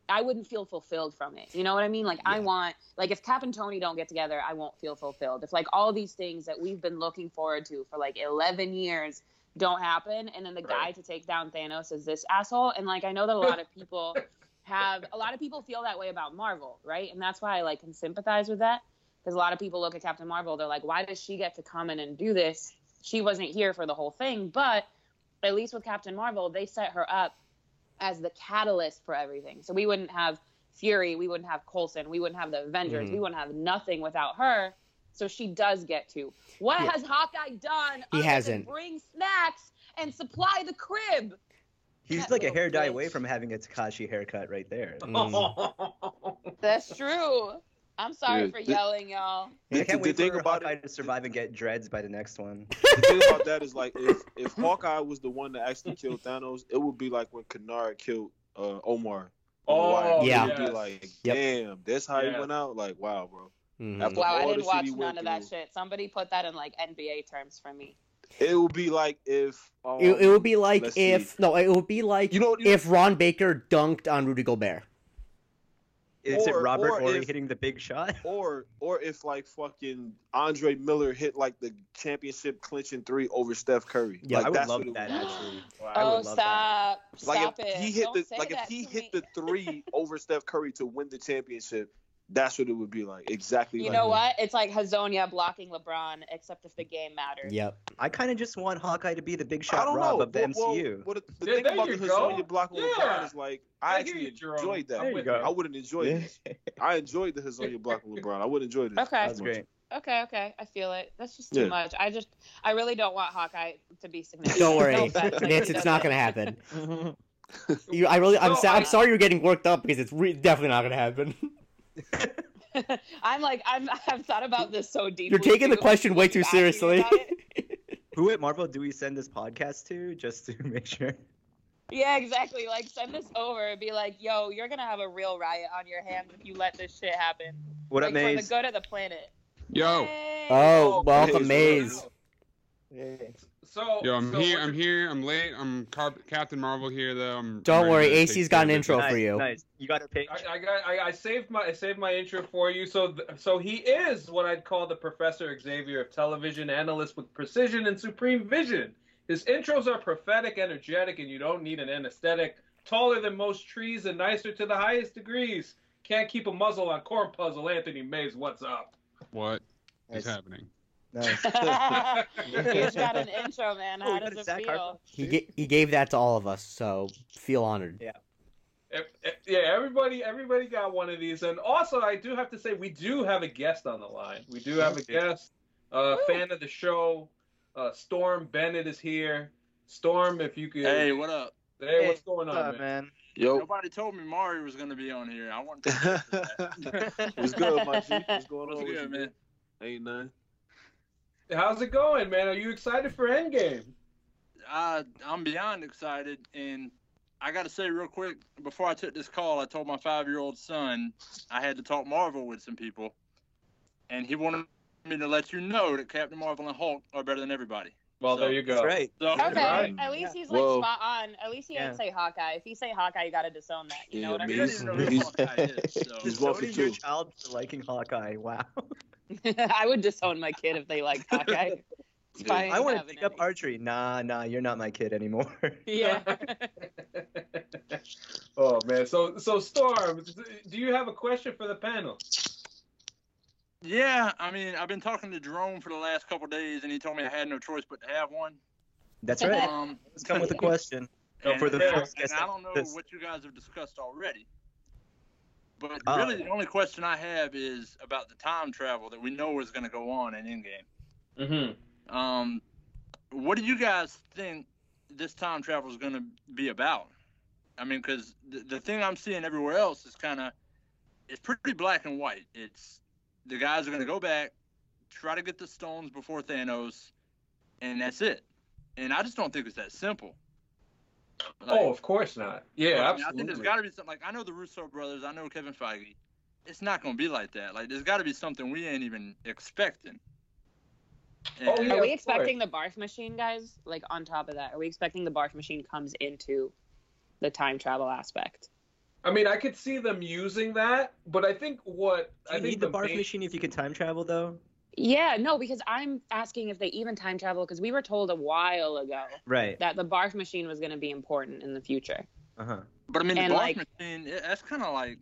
I wouldn't feel fulfilled from it. You know what I mean? Like I want like if Cap and Tony don't get together, I won't feel fulfilled. If like all these things that we've been looking forward to for like 11 years don't happen and then the guy to take down Thanos is this asshole and like I know that a lot of [LAUGHS] people have a lot of people feel that way about Marvel, right? And that's why I like can sympathize with that because a lot of people look at Captain Marvel, they're like, why does she get to come in and do this? She wasn't here for the whole thing, but at least with Captain Marvel, they set her up as the catalyst for everything. So we wouldn't have Fury, we wouldn't have Coulson, we wouldn't have the Avengers, Mhm. we wouldn't have nothing without her. So she does get to. What Yeah. has Hawkeye done? He hasn't. Bring snacks and supply the crib. He's That like a little hair dye away from having a Takashi haircut right there. Mm. That's true. I'm sorry Yeah, for th- yelling, y'all. I The- can't the wait thing for about Hawkeye it- to survive and get dreads by the next one. [LAUGHS] the thing about that is like if if [LAUGHS] Hawkeye was the one that actually killed Thanos, it would be like when Kenard killed uh, Omar. Oh, Wire. Yeah. It would yes. be like, Yep. damn, that's how Yeah. he went out. Like, wow, bro. Mhm. Wow, I didn't watch none went of that through. shit. Somebody put that in like NBA terms for me. It would be like if um, It, it would be like if see. no, it would be like you know you if Ron Baker dunked on Rudy Gobert. Is it Robert or Horry if- hitting the big shot? [LAUGHS] or or if like fucking Andre Miller hit like the championship clinching three over Steph Curry. Yeah, like, I would love what it that would be. actually. I oh, would love that. stop! Like Stop if it! he hit Don't the say like if he hit me. the three over Steph Curry to win the championship, that's what it would be like. Exactly. You like know that. what? It's like Hezonja blocking LeBron, except if the game matters. Yep. I kind of just want Hawkeye to be the big shot don't Rob know. of the Well, well, MCU. well, the, the Yeah, thing about you the go. Hezonja block with Yeah. LeBron is like I I actually you, enjoyed that. I'm There you go. I wouldn't enjoy this. [LAUGHS] I enjoyed the Hezonja blocking LeBron. I would enjoy this. Okay. That's great. Okay, okay. I feel it. That's just too Yeah. much. I just, I really don't want Hawkeye to be significant. Don't worry, [LAUGHS] No Nance. It's not gonna happen. [LAUGHS] You, I really, I'm, No, sa- I'm sorry you're getting worked up because it's re- definitely not gonna happen. [LAUGHS] I'm like, I'm, I've thought about this so deeply. You're taking the question way too seriously. [LAUGHS] Who at Marvel do we send this podcast to just to [LAUGHS] make sure? Yeah, exactly. Like, send this over and be like, yo, you're gonna have a real riot on your hands if you let this shit happen. What like, up, for the Maze? good of the planet. Yo, Hey. Oh, welcome, Maze. Maze. So yo, I'm so here. I'm here. I'm late. I'm Car- Captain Marvel here, though. I'm, Don't I'm worry, AC's got an intro business. for you. Nice. You got a page. I, I got I, I saved my I saved my intro for you. So th- so he is what I'd call the Professor Xavier of television, analyst with precision and supreme vision. His intros are prophetic, energetic, and you don't need an anesthetic. Taller than most trees and nicer to the highest degrees. Can't keep a muzzle on corn puzzle. Anthony Mays, what's up? What is Nice. happening? Nice. [LAUGHS] He's got an [LAUGHS] intro, man. How we does it Zach feel? Harper. He ga- he gave that to all of us, so feel honored. Yeah. If- if- Yeah, everybody, everybody got one of these, and also I do have to say we do have a guest on the line. We do have a guest, uh, fan of the show. Uh, Storm Bennett is here. Storm, if you could. Hey, what up? Hey, what's going on, up, man? man? Yo, Nobody told me Mario was gonna be on here. I want to. [LAUGHS] what's good, my G? What's going What's on? with good, you, man? Ain't nothing. How's it going, man? Are you excited for Endgame? I I'm beyond excited, and I got to say real quick before I took this call, I told my five year old son I had to talk Marvel with some people, and he wanted me to let you know that Captain Marvel and Hulk are better than everybody. Well, So, there you go. That's right. So, Okay, Right. at least he's like Well- spot on. At least he Yeah. didn't say Hawkeye. If he say Hawkeye, you gotta disown that. You Yeah, know what I I mean? mean, I didn't He's- [LAUGHS] Hawkeye is. So. He's one for Disowning your child for liking Hawkeye. Wow. [LAUGHS] [LAUGHS] I would disown my kid if they like Hawkeye. [LAUGHS] It's Yeah. fine I want to having pick up any. archery. Nah, nah, you're not my kid anymore. [LAUGHS] Yeah. oh man, so so Storm, do you have a question for the panel? Yeah, I mean, I've been talking to Jerome for the last couple days, and he told me I had no choice but to have one. That's right. Um, Let's come with a question. and, for the and- first and guest I don't know this- what you guys have discussed already, but Uh, really the only question I have is about the time travel that we know is going to go on in Endgame. Mm-hmm. Um, what do you guys think this time travel is going to be about? I mean, because the, the thing I'm seeing everywhere else is kind of it's pretty black and white. It's the guys are going to go back, try to get the stones before Thanos, and that's it. And I just don't think it's that simple. Like, oh, of course not. Yeah, I, mean, I think there's got to be something like I know the Russo brothers, I know Kevin Feige. It's not going to be like that. Like there's got to be something we ain't even expecting. Oh, yeah, Are we of expecting the barf machine, guys? Like on top of that, are we expecting the barf machine comes into the time travel aspect? I mean, I could see them using that, but I think what Do I you think need the barf main- machine if you can time travel, though? Yeah, no, because I'm asking if they even time travel because we were told a while ago Right. that the barf machine was going to be important in the future. Uh huh. But I mean, And, the barf like- machine, that's kind of like.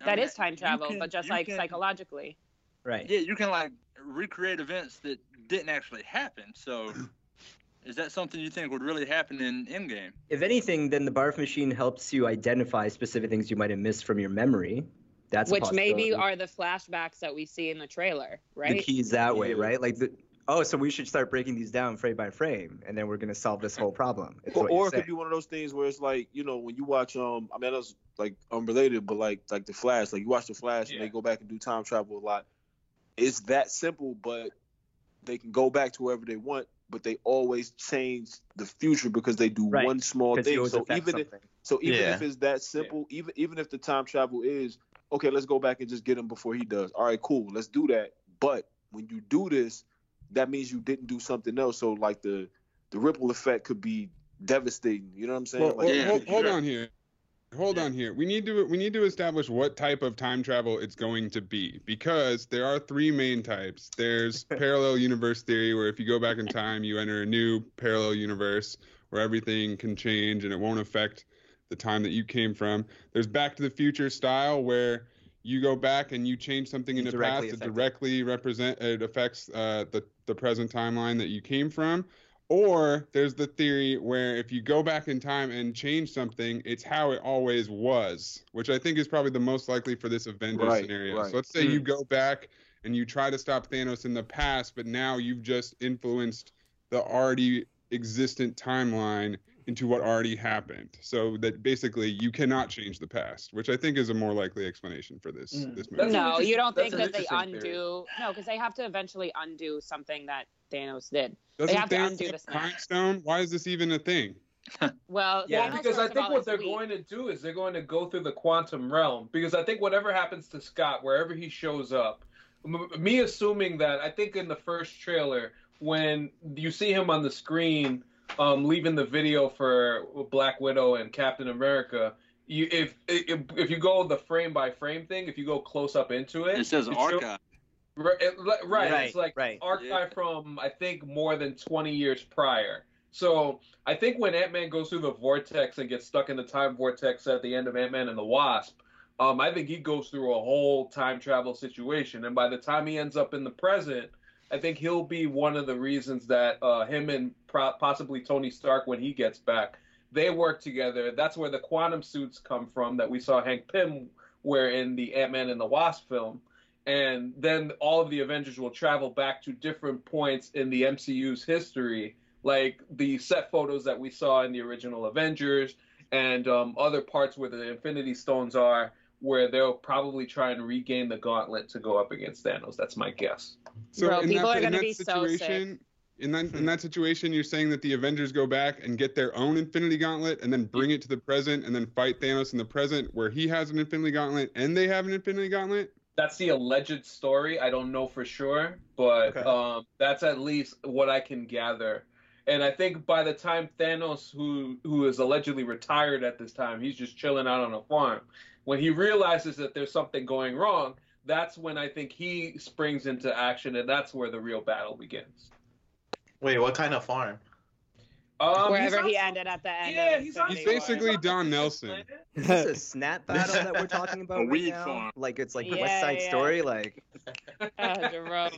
I That mean, is time you travel, can- but just like can- psychologically. Right. Yeah, you can like recreate events that didn't actually happen. So, [CLEARS THROAT] Is that something you think would really happen in Endgame? If anything, then the barf machine helps you identify specific things you might have missed from your memory. That's a Which maybe are the flashbacks that we see in the trailer, right? the right? keys that way, right? Like the oh, so we should start breaking these down frame by frame, and then we're gonna solve this whole problem. Or, or it could be one of those things where it's like, you know, when you watch um I mean that's like unrelated, but like like the Flash, like you watch the Flash and they go back and do time travel a lot. It's that simple, but they can go back to wherever they want, but they always change the future because they do Right. one small thing. So affect even if so even Yeah. if it's that simple, even even if the time travel is okay, let's go back and just get him before he does. All right, cool, let's do that. But when you do this, that means you didn't do something else. So like the the ripple effect could be devastating. You know what I'm saying? Well, like, yeah, hold, hold on here. Hold on here. We need to we need to establish what type of time travel it's going to be because there are three main types. There's [LAUGHS] parallel universe theory where if you go back in time, you enter a new parallel universe where everything can change and it won't affect the time that you came from. There's back to the future style where you go back and you change something in the past it affect directly represent it affects uh, the the present timeline that you came from or there's the theory where if you go back in time and change something, it's how it always was, which I think is probably the most likely for this Avengers Right, scenario. right. So let's say you Hmm. go back and you try to stop Thanos in the past, but now you've just influenced the already existent timeline into what already happened. So that basically you cannot change the past, which I think is a more likely explanation for this Mm. this movie. No, you don't think that they undo. theory. No, because they have to eventually undo something that Thanos did. Doesn't have to Thanos undo have the. Time Stone? Why is this even a thing? [LAUGHS] Well, Yeah. Thanos because I think what they're weak. going to do is they're going to go through the quantum realm. Because I think whatever happens to Scott, wherever he shows up, m- me assuming that I think in the first trailer when you see him on the screen, um, leaving the video for Black Widow and Captain America. You, if, if if you go the frame by frame thing, if you go close up into it, It says it show- archive. Right, it- right. Right, It's like right. archive Yeah. from I think more than 20 years prior. So I think when Ant Man goes through the vortex and gets stuck in the time vortex at the end of Ant Man and the Wasp, um, I think he goes through a whole time travel situation. And by the time he ends up in the present, I think he'll be one of the reasons that uh, him and pro- possibly Tony Stark, when he gets back, they work together. That's where the quantum suits come from that we saw Hank Pym wear in the Ant Man and the Wasp film and then all of the Avengers will travel back to different points in the MCU's history, like the set photos that we saw in the original Avengers and um, other parts where the Infinity Stones are, where they'll probably try and regain the gauntlet to go up against Thanos. That's my guess. So Bro, people that, are gonna be so sick. Situation, in that in that situation, you're saying that the Avengers go back and get their own Infinity Gauntlet and then bring it to the present and then fight Thanos in the present, where he has an Infinity Gauntlet and they have an Infinity Gauntlet. That's the alleged story. I don't know for sure, but Okay. um, that's at least what I can gather. And I think by the time Thanos, who who is allegedly retired at this time, he's just chilling out on a farm. When he realizes that there's something going wrong, that's when I think he springs into action, and that's where the real battle begins. Wait, what kind of farm? Um, Wherever he's he ended at the end. Yeah, of he's on. He's basically on Don Nelson. planet. Is this a snap [LAUGHS] battle that we're talking about A right weed now? farm. Like it's like Yeah, West Side yeah. Story, like [LAUGHS] Oh, Jerome.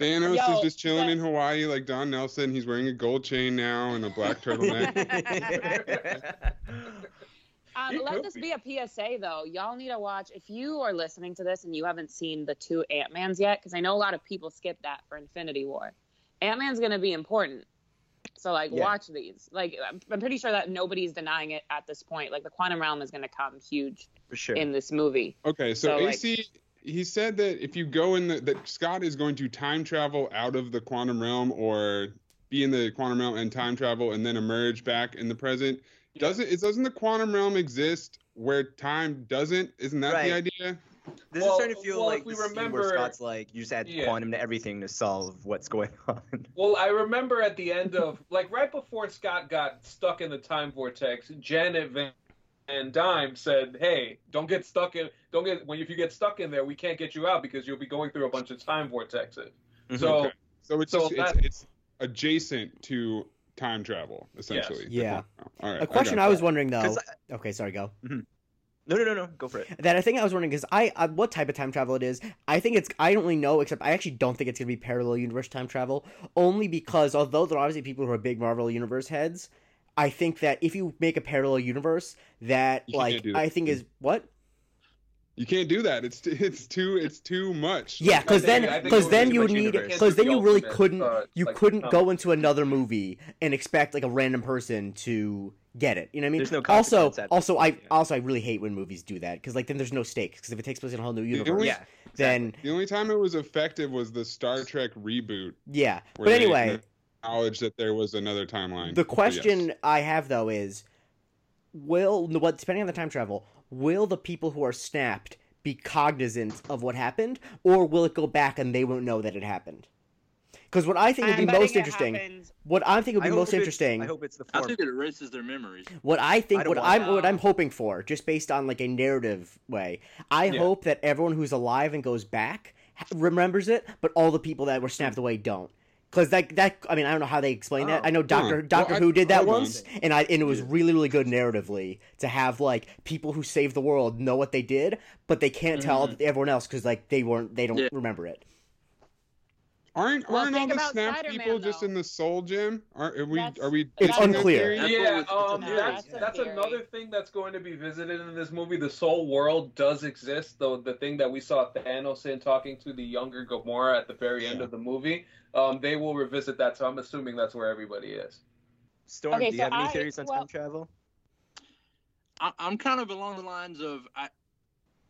Thanos Yo, is just chilling but- in Hawaii like Don Nelson. He's wearing a gold chain now and a black turtleneck. [LAUGHS] Um, let this be. be a PSA though. Y'all need to watch if you are listening to this and you haven't seen the two Ant Mans yet, because I know a lot of people skip that for Infinity War. Ant Man's gonna be important. So like Yeah. watch these. Like I'm, I'm pretty sure that nobody's denying it at this point. Like the quantum realm is gonna come huge for sure. in this movie. Okay, so, So, like- AC, he said that if you go in the that Scott is going to time travel out of the quantum realm or be in the quantum realm and time travel and then emerge back in the present. Doesn't it doesn't the quantum realm exist where time doesn't? Isn't that Right. the idea? This Well- is starting to feel well, like if we remember- where Scott's like, you just add Yeah. quantum to everything to solve what's going [LAUGHS] on. Well, I remember at the end of [LAUGHS] like right before Scott got stuck in the time vortex, Janet Van Van Dyne said, "Hey, don't get stuck in. Don't get when if you get stuck in there, we can't get you out because you'll be going through a bunch of time vortexes." Mm-hmm. So Okay. So it's So just, it's, that- it's adjacent to time travel essentially. Yeah. All right. A question got I was that. wondering though. 'Cause Okay, sorry, go. No, No, no, no, no. Go for it. that I think I was wondering because I, I what type of time travel it is. I think it's I don't really know except I actually don't think it's gonna be parallel universe time travel only because although there are obviously people who are big Marvel universe heads, I think that if you make a parallel universe that You like do that. I think is what You can't do that. It's it's too it's too much. yeah because then because then you would need because then you really couldn't uh, you like, couldn't no. go into another movie and expect like a random person to get it. You know what I mean? There's no also also I yeah. also I really hate when movies do that because like then there's no stakes because if it takes place in a whole new universe only- Yeah. then The only time it was effective was the Star Trek reboot. yeah. Where But anyway. acknowledged that there was another timeline. The But yes. question I have though is, will what depending on the time travel, will the people who are snapped be cognizant of what happened, or will it go back and they won't know that it happened? Because what I think would I'm be most interesting, happens- what I think would be hope most interesting, I hope it's the I form. think it erases their memories. what I think, I what I'm, what. I'm hoping for, just based on like a narrative way, I Yeah. hope that everyone who's alive and goes back remembers it, but all the people that were snapped mm. away don't. Because that, that, I mean, I don't know how they explain that. Oh. I know Doctor Huh. Doctor Well, I- Who did that hold on. once, and I and it was really really good narratively to have like people who saved the world know what they did, but they can't tell mm-hmm. everyone else because like they weren't they don't Yeah. remember it. Aren't Well, aren't all the snap Spider-Man, people just in the soul gem? Are, are we That's- are we? It's unclear. theory? That's yeah, um, that's that's another thing that's going to be visited in this movie. The Soul World does exist, though. The thing that we saw Thanos in talking to the younger Gamora at the very end Yeah. of the movie, um, they will revisit that. So I'm assuming that's where everybody is. Storm, Okay, do you so have any I- theories on well- time travel? I, I'm kind of along the lines of I,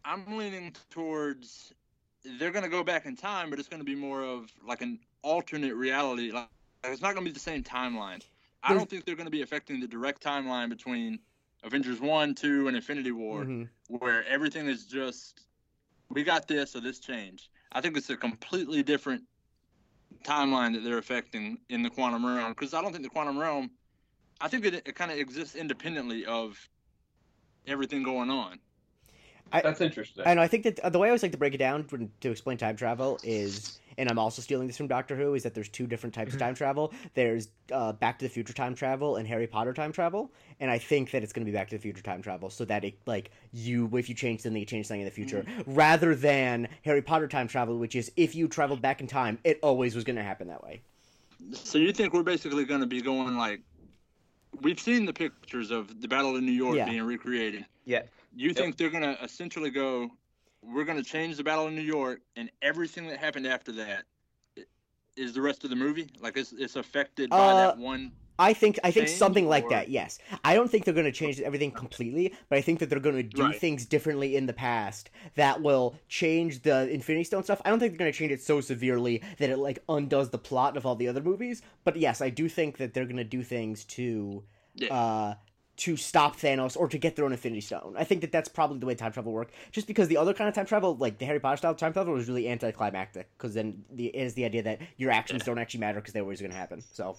I'm leaning towards they're going to go back in time, but it's going to be more of like an alternate reality. Like it's not going to be the same timeline. I don't think they're going to be affecting the direct timeline between Avengers One, Two, and Infinity War, Mhm. where everything is just we got this, or this changed. I think it's a completely different timeline that they're affecting in the quantum realm because I don't think the quantum realm. I think it, it kind of exists independently of everything going on. That's interesting. And I think that uh, the way I always like to break it down when- to explain time travel is, and I'm also stealing this from Doctor Who, is that there's two different types of time travel. There's uh, Back to the Future time travel and Harry Potter time travel, and I think that it's going to be Back to the Future time travel, so that it like you if you change something, you change something in the future, rather than Harry Potter time travel, which is if you traveled back in time, it always was going to happen that way. So you think we're basically going to be going like we've seen the pictures of the Battle of New York Yeah. being recreated. Yeah. You think they're going to essentially go we're going to change the Battle of New York and everything that happened after that is the rest of the movie? Like it's it's affected by Uh, that one I think I think something like or- that. Yes, I don't think they're going to change everything completely, but I think that they're going to do Right. things differently in the past that will change the Infinity Stone stuff. I don't think they're going to change it so severely that it like undoes the plot of all the other movies. But yes, I do think that they're going to do things to Yeah. uh to stop Thanos or to get their own Infinity Stone. I think that that's probably the way time travel work. Just because the other kind of time travel, like the Harry Potter style time travel, was really anticlimactic. Because then the it is the idea that your actions don't actually matter because they're always going to happen. So.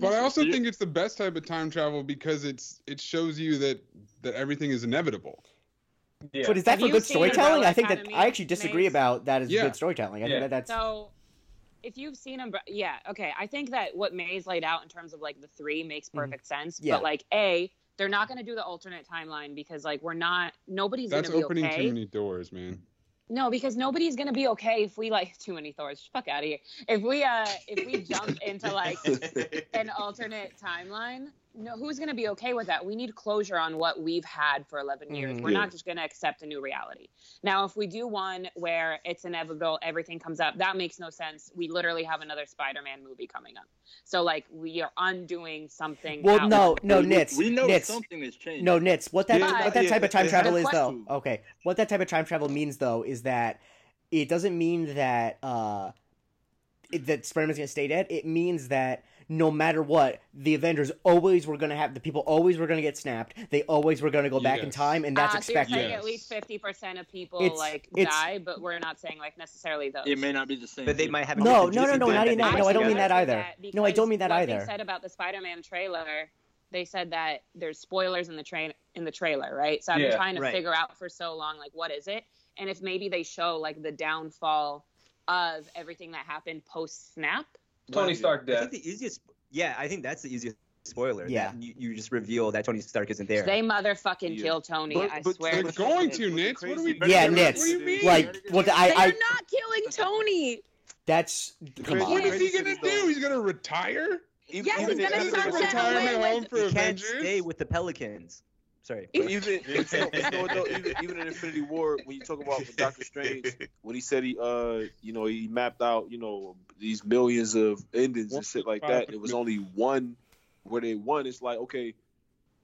But I also think it's the best type of time travel because it's it shows you that that everything is inevitable. yeah. But is that Have for good storytelling? I think that I actually disagree Maze? about that as Yeah. good storytelling. I Yeah. think that that's So, if you've seen them, yeah, okay. I think that what Maze laid out in terms of like the three makes Mhm. perfect sense. Yeah. But like, a, they're not going to do the alternate timeline because like we're not. Nobody's going to be opening okay. too many doors, man. No, because nobody's going to be okay if we like [LAUGHS] too many Thors. Fuck out of here. If we uh if we jump into like [LAUGHS] an alternate timeline, no, who's going to be okay with that? We need closure on what we've had for 11 years. Mhm. We're not just going to accept a new reality. Now, if we do one where it's inevitable, everything comes up, that makes no sense. We literally have another Spider-Man movie coming up. So like we are undoing something. well, out- no, no, we, Nits, we know Nits, something has changed. no, Nits. What that Yeah, what that yeah, type of time travel is, a though. Okay, what that type of time travel means, though, is that it doesn't mean that uh it- that Spider-Man's gonna stay dead. It means that no matter what, the Avengers always were gonna have the people always were gonna get snapped. They always were gonna go back in time, and that's uh, so you're expected. saying Yes. at least 50% of people It's- like it's- die, but we're not saying like necessarily those. It may not be the same. But they might have. No, no, no, introduced no, not even that. No, I don't mean that either. that No, I don't mean that either. They said about the Spider-Man trailer. They said that there's spoilers in the train in the trailer, right? So I've Yeah, been trying to right. figure out for so long, like, what is it? And if maybe they show like the downfall of everything that happened post snap. Tony Well, Stark I think the easiest. Yeah, I think that's the easiest spoiler. Yeah. You, you just reveal that Tony Stark isn't there. They motherfucking Yeah. kill Tony. But- I but- swear. They're going to, Nitz. What are we? Yeah, what do you mean? Like what They I, are I not killing Tony. that's come Crazy. on. What is he gonna do? He's gonna retire? Even, he's gonna if- This is sunset retirement away home for he can't stay with the Pelicans. Sorry. Even but you know, you know even, even in Infinity War, when you talk about Doctor Strange, when he said he uh you know he mapped out you know these millions of endings and shit like that, it was only one where they won. It's like okay,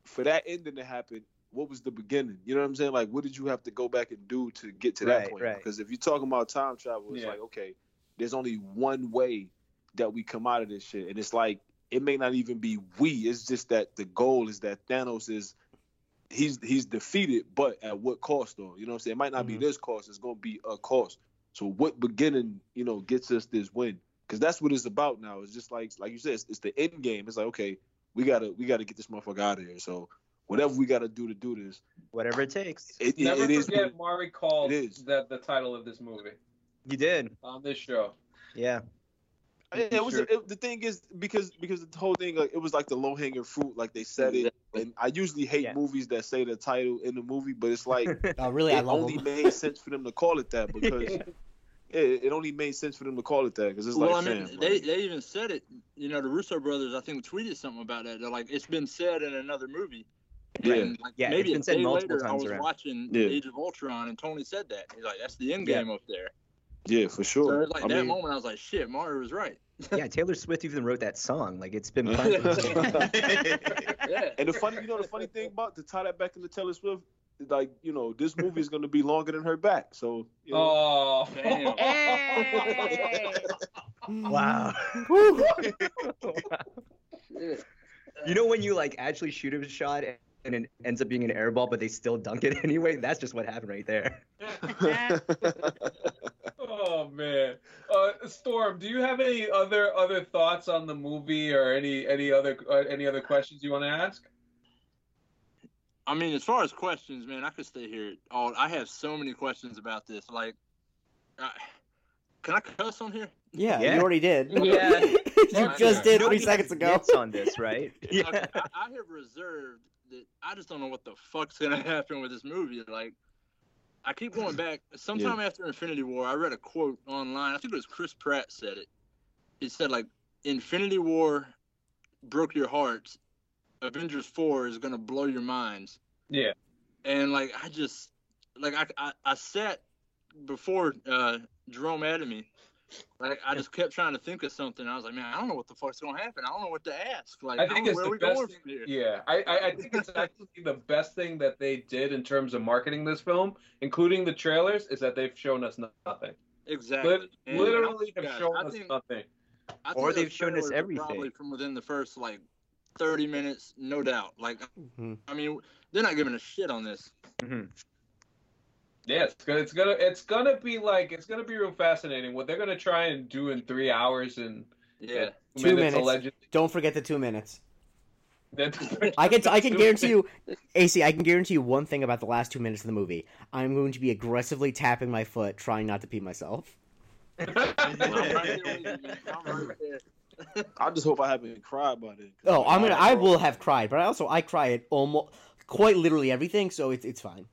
for that ending to happen, what was the beginning? You know what I'm saying? Like what did you have to go back and do to get to that Right, point? right. Because if you're talking about time travel, it's Yeah. like okay, there's only one way that we come out of this shit, and it's like it may not even be we. It's just that the goal is that Thanos is he's he's defeated, but at what cost though? You know what I'm saying? It might not Mhm. be this cost, it's gonna be a cost. So what beginning, you know, gets us this win? Because that's what it's about now. It's just like like you said, it's, it's the end game. It's like, okay, we gotta we gotta get this motherfucker out of here. So whatever we gotta do to do this, Whatever it takes. it, it, Never it is forget, Mari called it is. that the title of this movie You did. on this show. Yeah. Yeah, it was Sure. it, the thing is because because the whole thing like, it was like the low hanging fruit like they said it and I usually hate Yeah. movies that say the title in the movie but it's like [LAUGHS] Oh, really? It love only them. made sense for them to call it that [LAUGHS] because it, it only made sense for them to call it that because it's well, like I mean, fam, they, like, they even said it. You know, the Russo brothers, I think, tweeted something about that. They're like, it's been said in another movie. Yeah. And, like, Yeah, maybe it's been a said day multiple later, I was around. watching Yeah. Age of Ultron, and Tony said that. He's like, that's the end Yeah. game up there. yeah for So sure. it's like I that mean, moment, I was like, shit, Mario was right. Yeah, Taylor Swift even wrote that song. Like it's been. [LAUGHS] Yeah. and the funny, you know, the funny thing about to tie that back into Taylor Swift, like you know, this movie is going to be longer than her back. So you know, Oh, [LAUGHS] Damn. Hey. [LAUGHS] wow. Woo. You know when you like actually shoot a shot and it ends up being an air ball, but they still dunk it [LAUGHS] anyway? That's just what happened right there. [LAUGHS] oh man. Uh, Storm, do you have any other other thoughts on the movie or any any other uh, any other questions you want to ask? I mean, as far as questions, man, I could stay here. all. I have so many questions about this. Like, I, can I cuss on here? Yeah, Yeah. you already did. Yeah. [LAUGHS] you just did three seconds ago. gets on this, right? Okay, I, I have reserved that I just don't know what the fuck's gonna [LAUGHS] happen with this movie. Like, I keep going [CLEARS THROAT] back. Sometime after Infinity War, I read a quote online. I think it was Chris Pratt said it. He said like, "Infinity War broke your hearts. Avengers Four is gonna blow your minds." Yeah. And like, I just like I I, I sat before uh, Jerome added me. Like I just kept trying to think of something. I was like, man, I don't know what the fuck's gonna happen. I don't know what to ask. Like, I don't think know it's where the we best going thing. from here. Yeah, I, I, I think it's actually the best thing that they did in terms of marketing this film, including the trailers, is that they've shown us nothing. Exactly. Lit- And literally have shown I us think- nothing. Or they've shown us everything. Probably from within the first like 30 minutes, no doubt. Like, Mhm. I mean, they're not giving a shit on this. Mhm. Yeah, it's gonna, it's gonna, it's gonna be like, it's gonna be real fascinating. What they're gonna try and do in three hours and Yeah. Two minutes. allegedly. Don't forget the two minutes. [LAUGHS] I can I can guarantee you, AC. I can guarantee you one thing about the last two minutes of the movie. I'm going to be aggressively tapping my foot, trying not to pee myself. I'm right there with you, man. I'm right there. I just hope I haven't cried by then. Oh, I'm gonna. I will have cried, but I also I cry at almost quite literally everything, so it's it's fine.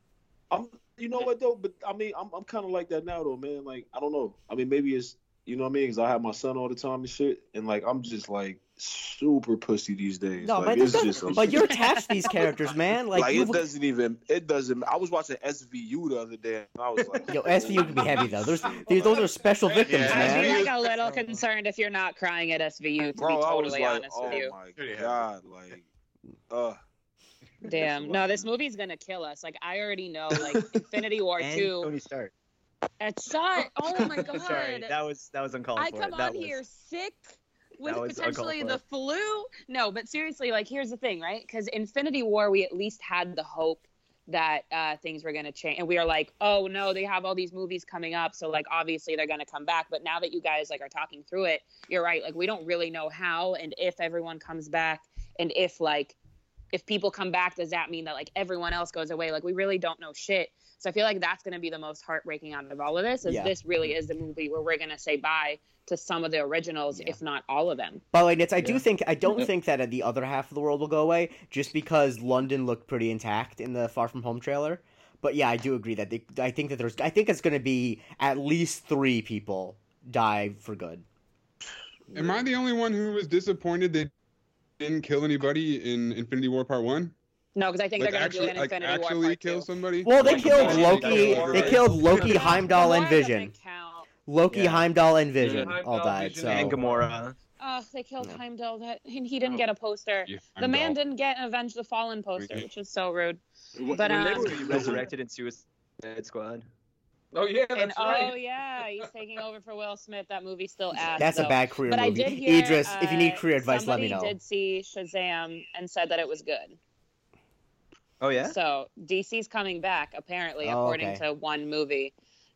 I'm, you know what though? But I mean, I'm I'm kind of like that now though, man. Like I don't know. I mean, maybe it's you know what I mean? Because I have my son all the time and shit, and like I'm just like super pussy these days. No, like, man, it's just but you're attached to these characters, man. Like, like, it doesn't even it doesn't. I was watching SVU the other day, and I was like, Yo, SVU can be heavy though. Those these, those are special victims, Yeah, I'd be like a little concerned if you're not crying at SVU. To bro, be I was totally like, honest oh with you. my god, like, uh, [LAUGHS] Damn. No, this movie's gonna kill us. Like I already know. Like [LAUGHS] Infinity War and two. Tony Stark. It's shot. Oh [LAUGHS] my god. Sorry, that was that was uncalled I for. come that on was, here sick with potentially the flu. No, but seriously, like here's the thing, right? Because Infinity War, we at least had the hope that uh, things were going to change, and we are like, oh no, they have all these movies coming up, so like obviously they're going to come back. But now that you guys like are talking through it, you're right. Like we don't really know how and if everyone comes back, and if like if people come back, does that mean that like everyone else goes away? Like we really don't know shit. So I feel like that's going to be the most heartbreaking out of all of this. Is Yeah. this really mm-hmm. is the movie where we're going to say bye to some of the originals, Yeah. if not all of them? By the way, Nitz, I do think I don't think that uh, the other half of the world will go away just because London looked pretty intact in the Far From Home trailer. But yeah, I do agree that they, I think that there's I think it's going to be at least three people die for good. Am I the only one who was disappointed they didn't kill anybody in Infinity War Part One? No, because I think Like they're going to do actually, it in like Infinity War actually Part kill Two. somebody? Well, they Like, killed Loki. kill They killed Loki, [LAUGHS] Heimdall, and Vision. Loki, Yeah. Heimdall, and Vision Yeah. all died. Vision, So And Gamora. Oh, they killed Yeah. Heimdall. That and he didn't Oh. get a poster. Yeah, The man Heimdall. didn't get an Avenge the Fallen poster, which is so rude. When- But, when they um, were- He resurrected in Suicide Squad. Oh yeah, And that's oh yeah, he's taking over for Will Smith. That movie's still ass. that's a bad career But I movie. did hear Idris, if you need uh, career advice, let me somebody know. did see Shazam and said that it was good. Oh yeah. So DC's coming back apparently, Oh, according okay. to one movie.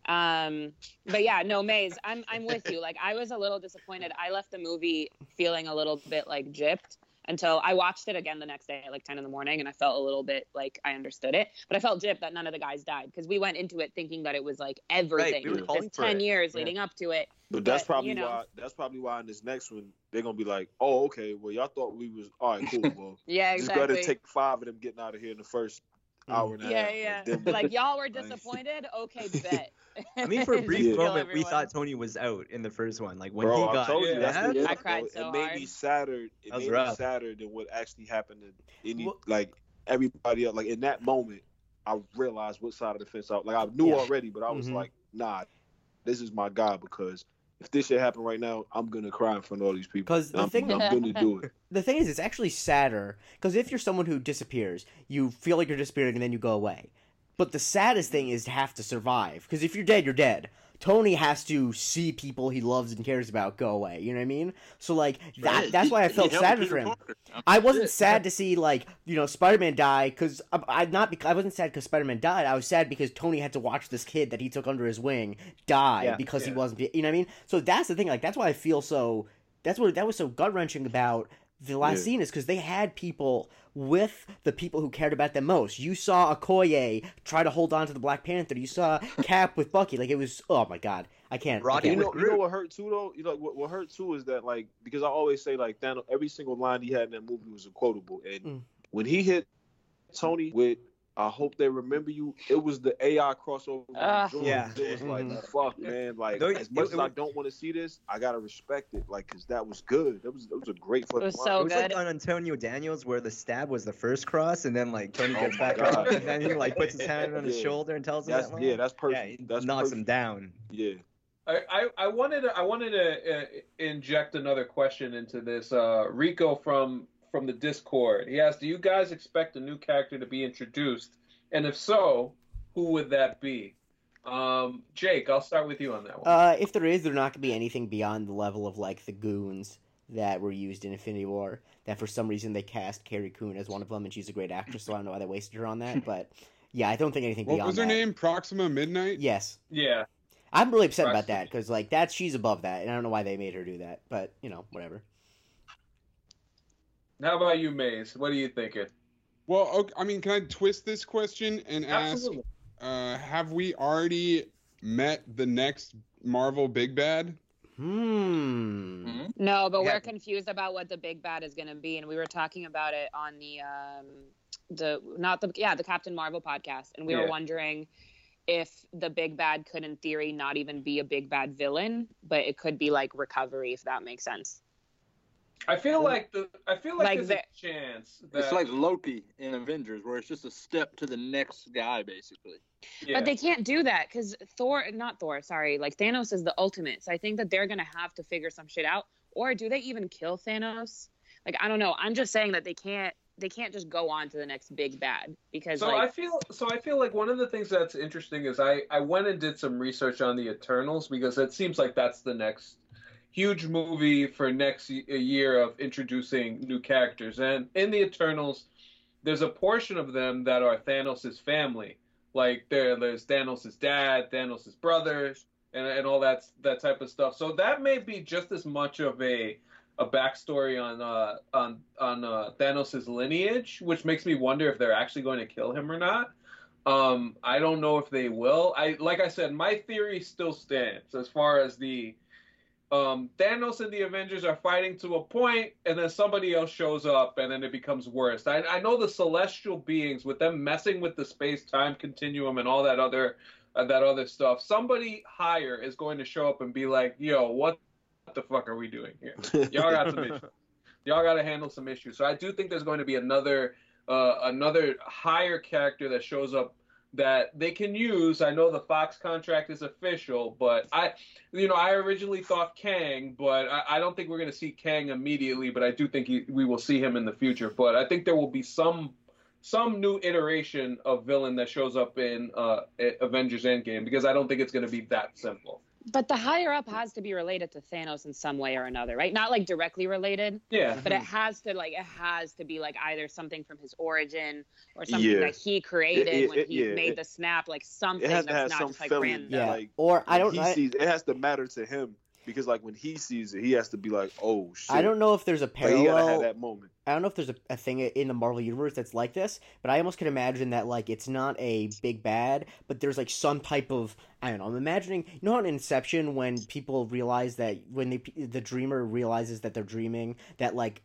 Um, but yeah, no, Maze, I'm I'm with you. Like I was a little disappointed. I left the movie feeling a little bit like gypped until I watched it again the next day at like 10 in the morning, and I felt a little bit like I understood it. But I felt gypped that none of the guys died because we went into it thinking that it was like everything. Right, we were this calling for 10 it. years Yeah. leading up to it. But that's But, probably you know. why. That's probably why in this next one they're gonna be like, "Oh, okay. Well, y'all thought we was all right. Cool. [LAUGHS] Well, Yeah, just go ahead exactly. and take five of them getting out of here in the first. Hour and a yeah, half. yeah. and Like [LAUGHS] y'all were disappointed. Okay, [LAUGHS] bet. I mean, [LAUGHS] for a brief Yeah. kill moment, we thought Tony was out in the first one. Like when Bro, he I got told you Yeah. that's stabbed, I cried so It made hard. me sadder. It That was made me sadder than what actually happened to any Well- like everybody else. Like in that moment, I realized what side of the fence I like. I knew Yeah. already, but I was Mhm. like, nah, this is my guy because if this shit happen right now, I'm gonna cry in front of all these people. 'Cause the I'm, thing- I'm gonna do it. [LAUGHS] the thing is, it's actually sadder because if you're someone who disappears, you feel like you're disappearing and then you go away. But the saddest thing is to have to survive because if you're dead, you're dead. Tony has to see people he loves and cares about go away. You know what I mean? So like that that's why I [LAUGHS] felt sad Peter for him. I wasn't shit. sad to see like you know Spider-Man die because I, I not because I wasn't sad because Spider-Man died. I was sad because Tony had to watch this kid that he took under his wing die Yeah. because he wasn't. You know what I mean? So that's the thing. Like that's why I feel so. That's what that was so gut wrenching about the last Yeah. scene is because they had people with the people who cared about them most. You saw Okoye try to hold on to the Black Panther. You saw Cap with Bucky. Like it was. Oh my god, I can't. I can't. You know, you know what hurt too though. You know what, what hurt too is that like because I always say like Thanos, every single line he had in that movie was a quotable, and Mm. when he hit Tony with "I hope they remember you," it was the AI crossover. with Ah. Yeah. it was like Mhm. fuck, man. Like No, as much it as I don't want to see this, I gotta respect it, like because that was good. That was that was a great fucking. was line. so It was like good. on Antonio Daniels where the stab was the first cross, and then like Tony Oh gets my back God. up, and then he like puts his hand on his Yeah. shoulder and tells him That's that line. yeah, that's perfect. he that's knocks perfect. him down. Yeah. I, I, I wanted to, I wanted to uh, inject another question into this. Uh, Rico from from the Discord. He asked, "Do you guys expect a new character to be introduced? And if so, who would that be?" Um, Jake, I'll start with you on that one. Uh, if there is, there's not gonna be anything beyond the level of like the goons that were used in Infinity War. That for some reason they cast Carrie Coon as one of them, and she's a great actress, so I don't know why they wasted her on that. [LAUGHS] But yeah, I don't think anything What beyond was her that. name? Proxima Midnight. Yes, yeah. I'm really upset about that because like that she's above that, and I don't know why they made her do that. But you know, whatever. How about you, Maze? What are you thinking? Well, okay, I mean, can I twist this question and ask? Absolutely. Uh, have we already met the next Marvel big bad? Hmm. Mhm. No, but Yeah. we're confused about what the big bad is going to be, and we were talking about it on the um, the not the yeah the Captain Marvel podcast, and we were wondering if the big bad could, in theory, not even be a big bad villain, but it could be like recovery, if that makes sense. I feel like the I feel like, Like there's the- a chance that It's like Loki in Avengers, where it's just a step to the next guy, basically. yeah. But they can't do that because Thor, not Thor, sorry, like Thanos is the ultimate. So I think that they're gonna have to figure some shit out. Or do they even kill Thanos? Like I don't know. I'm just saying that they can't. They can't just go on to the next big bad because So like I feel so I feel like one of the things that's interesting is I I went and did some research on the Eternals because it seems like that's the next huge movie for next year of introducing new characters and in the Eternals there's a portion of them that are Thanos' family like there there's Thanos' dad Thanos' brothers and, and all that that type of stuff so that may be just as much of a a backstory on uh, on on uh, Thanos' lineage, which makes me wonder if they're actually going to kill him or not. Um, I don't know if they will. I like I said, my theory still stands as far as the um, Thanos and the Avengers are fighting to a point, and then somebody else shows up, and then it becomes worse. I, I know the celestial beings, with them messing with the space time continuum and all that other uh, that other stuff. Somebody higher is going to show up and be like, "Yo, what the fuck are we doing here? [LAUGHS] Y'all got some issues. Y'all got to handle some issues." So I do think there's going to be another uh, another higher character that shows up that they can use. I know the Fox contract is official, but I, you know, I originally thought Kang, but I, I don't think we're going to see Kang immediately. But I do think he, we will see him in the future. But I think there will be some some new iteration of villain that shows up in uh, Avengers Endgame because I don't think it's going to be that simple. But the higher up has to be related to Thanos in some way or another, right? Not like directly related, Yeah. but it hmm. has to like it has to be like either something from his origin or something Yeah. that he created It- it- when it- he yeah, made it- the snap, like something It has to that's not some just like feeling. random. Yeah. Like, Or I don't. He I, sees it has to matter to him because like when he sees it, he has to be like, "Oh shit!" I don't know if there's a Like, he gotta have parallel. that moment. I don't know if there's a, a thing in the Marvel universe that's like this, but I almost can imagine that like it's not a big bad, but there's like some type of I don't know. I'm imagining you know in Inception when people realize that when they the dreamer realizes that they're dreaming that like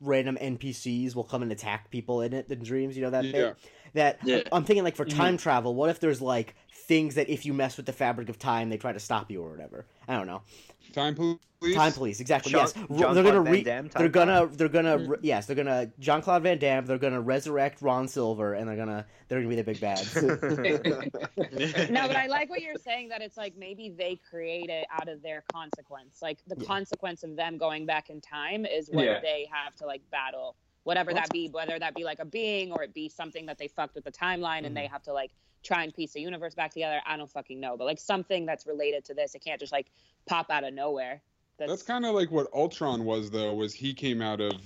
random NPCs will come and attack people in it the dreams. You know that Yeah. bit? that Yeah. I'm thinking like for Mhm. time travel. What if there's like things that if you mess with the fabric of time, they try to stop you or whatever? I don't know. Time police. Time police, exactly. Jean- yes, Jean-Claude they're gonna Van re- Damme they're gonna they're gonna Mm. re- yes they're gonna Jean Claude Van Damme. They're gonna resurrect Ron Silver, and they're gonna they're gonna be the big bads. [LAUGHS] [LAUGHS] No, but I like what you're saying that it's like maybe they create it out of their consequence. Like the Yeah. consequence of them going back in time is what Yeah. they have to like battle. Whatever that be, whether that be like a being or it be something that they fucked with the timeline and Mm-hmm. they have to like try and piece the universe back together. I don't fucking know. But like something that's related to this. It can't just like pop out of nowhere. That's, That's kind of like what Ultron was, though. Was he came out of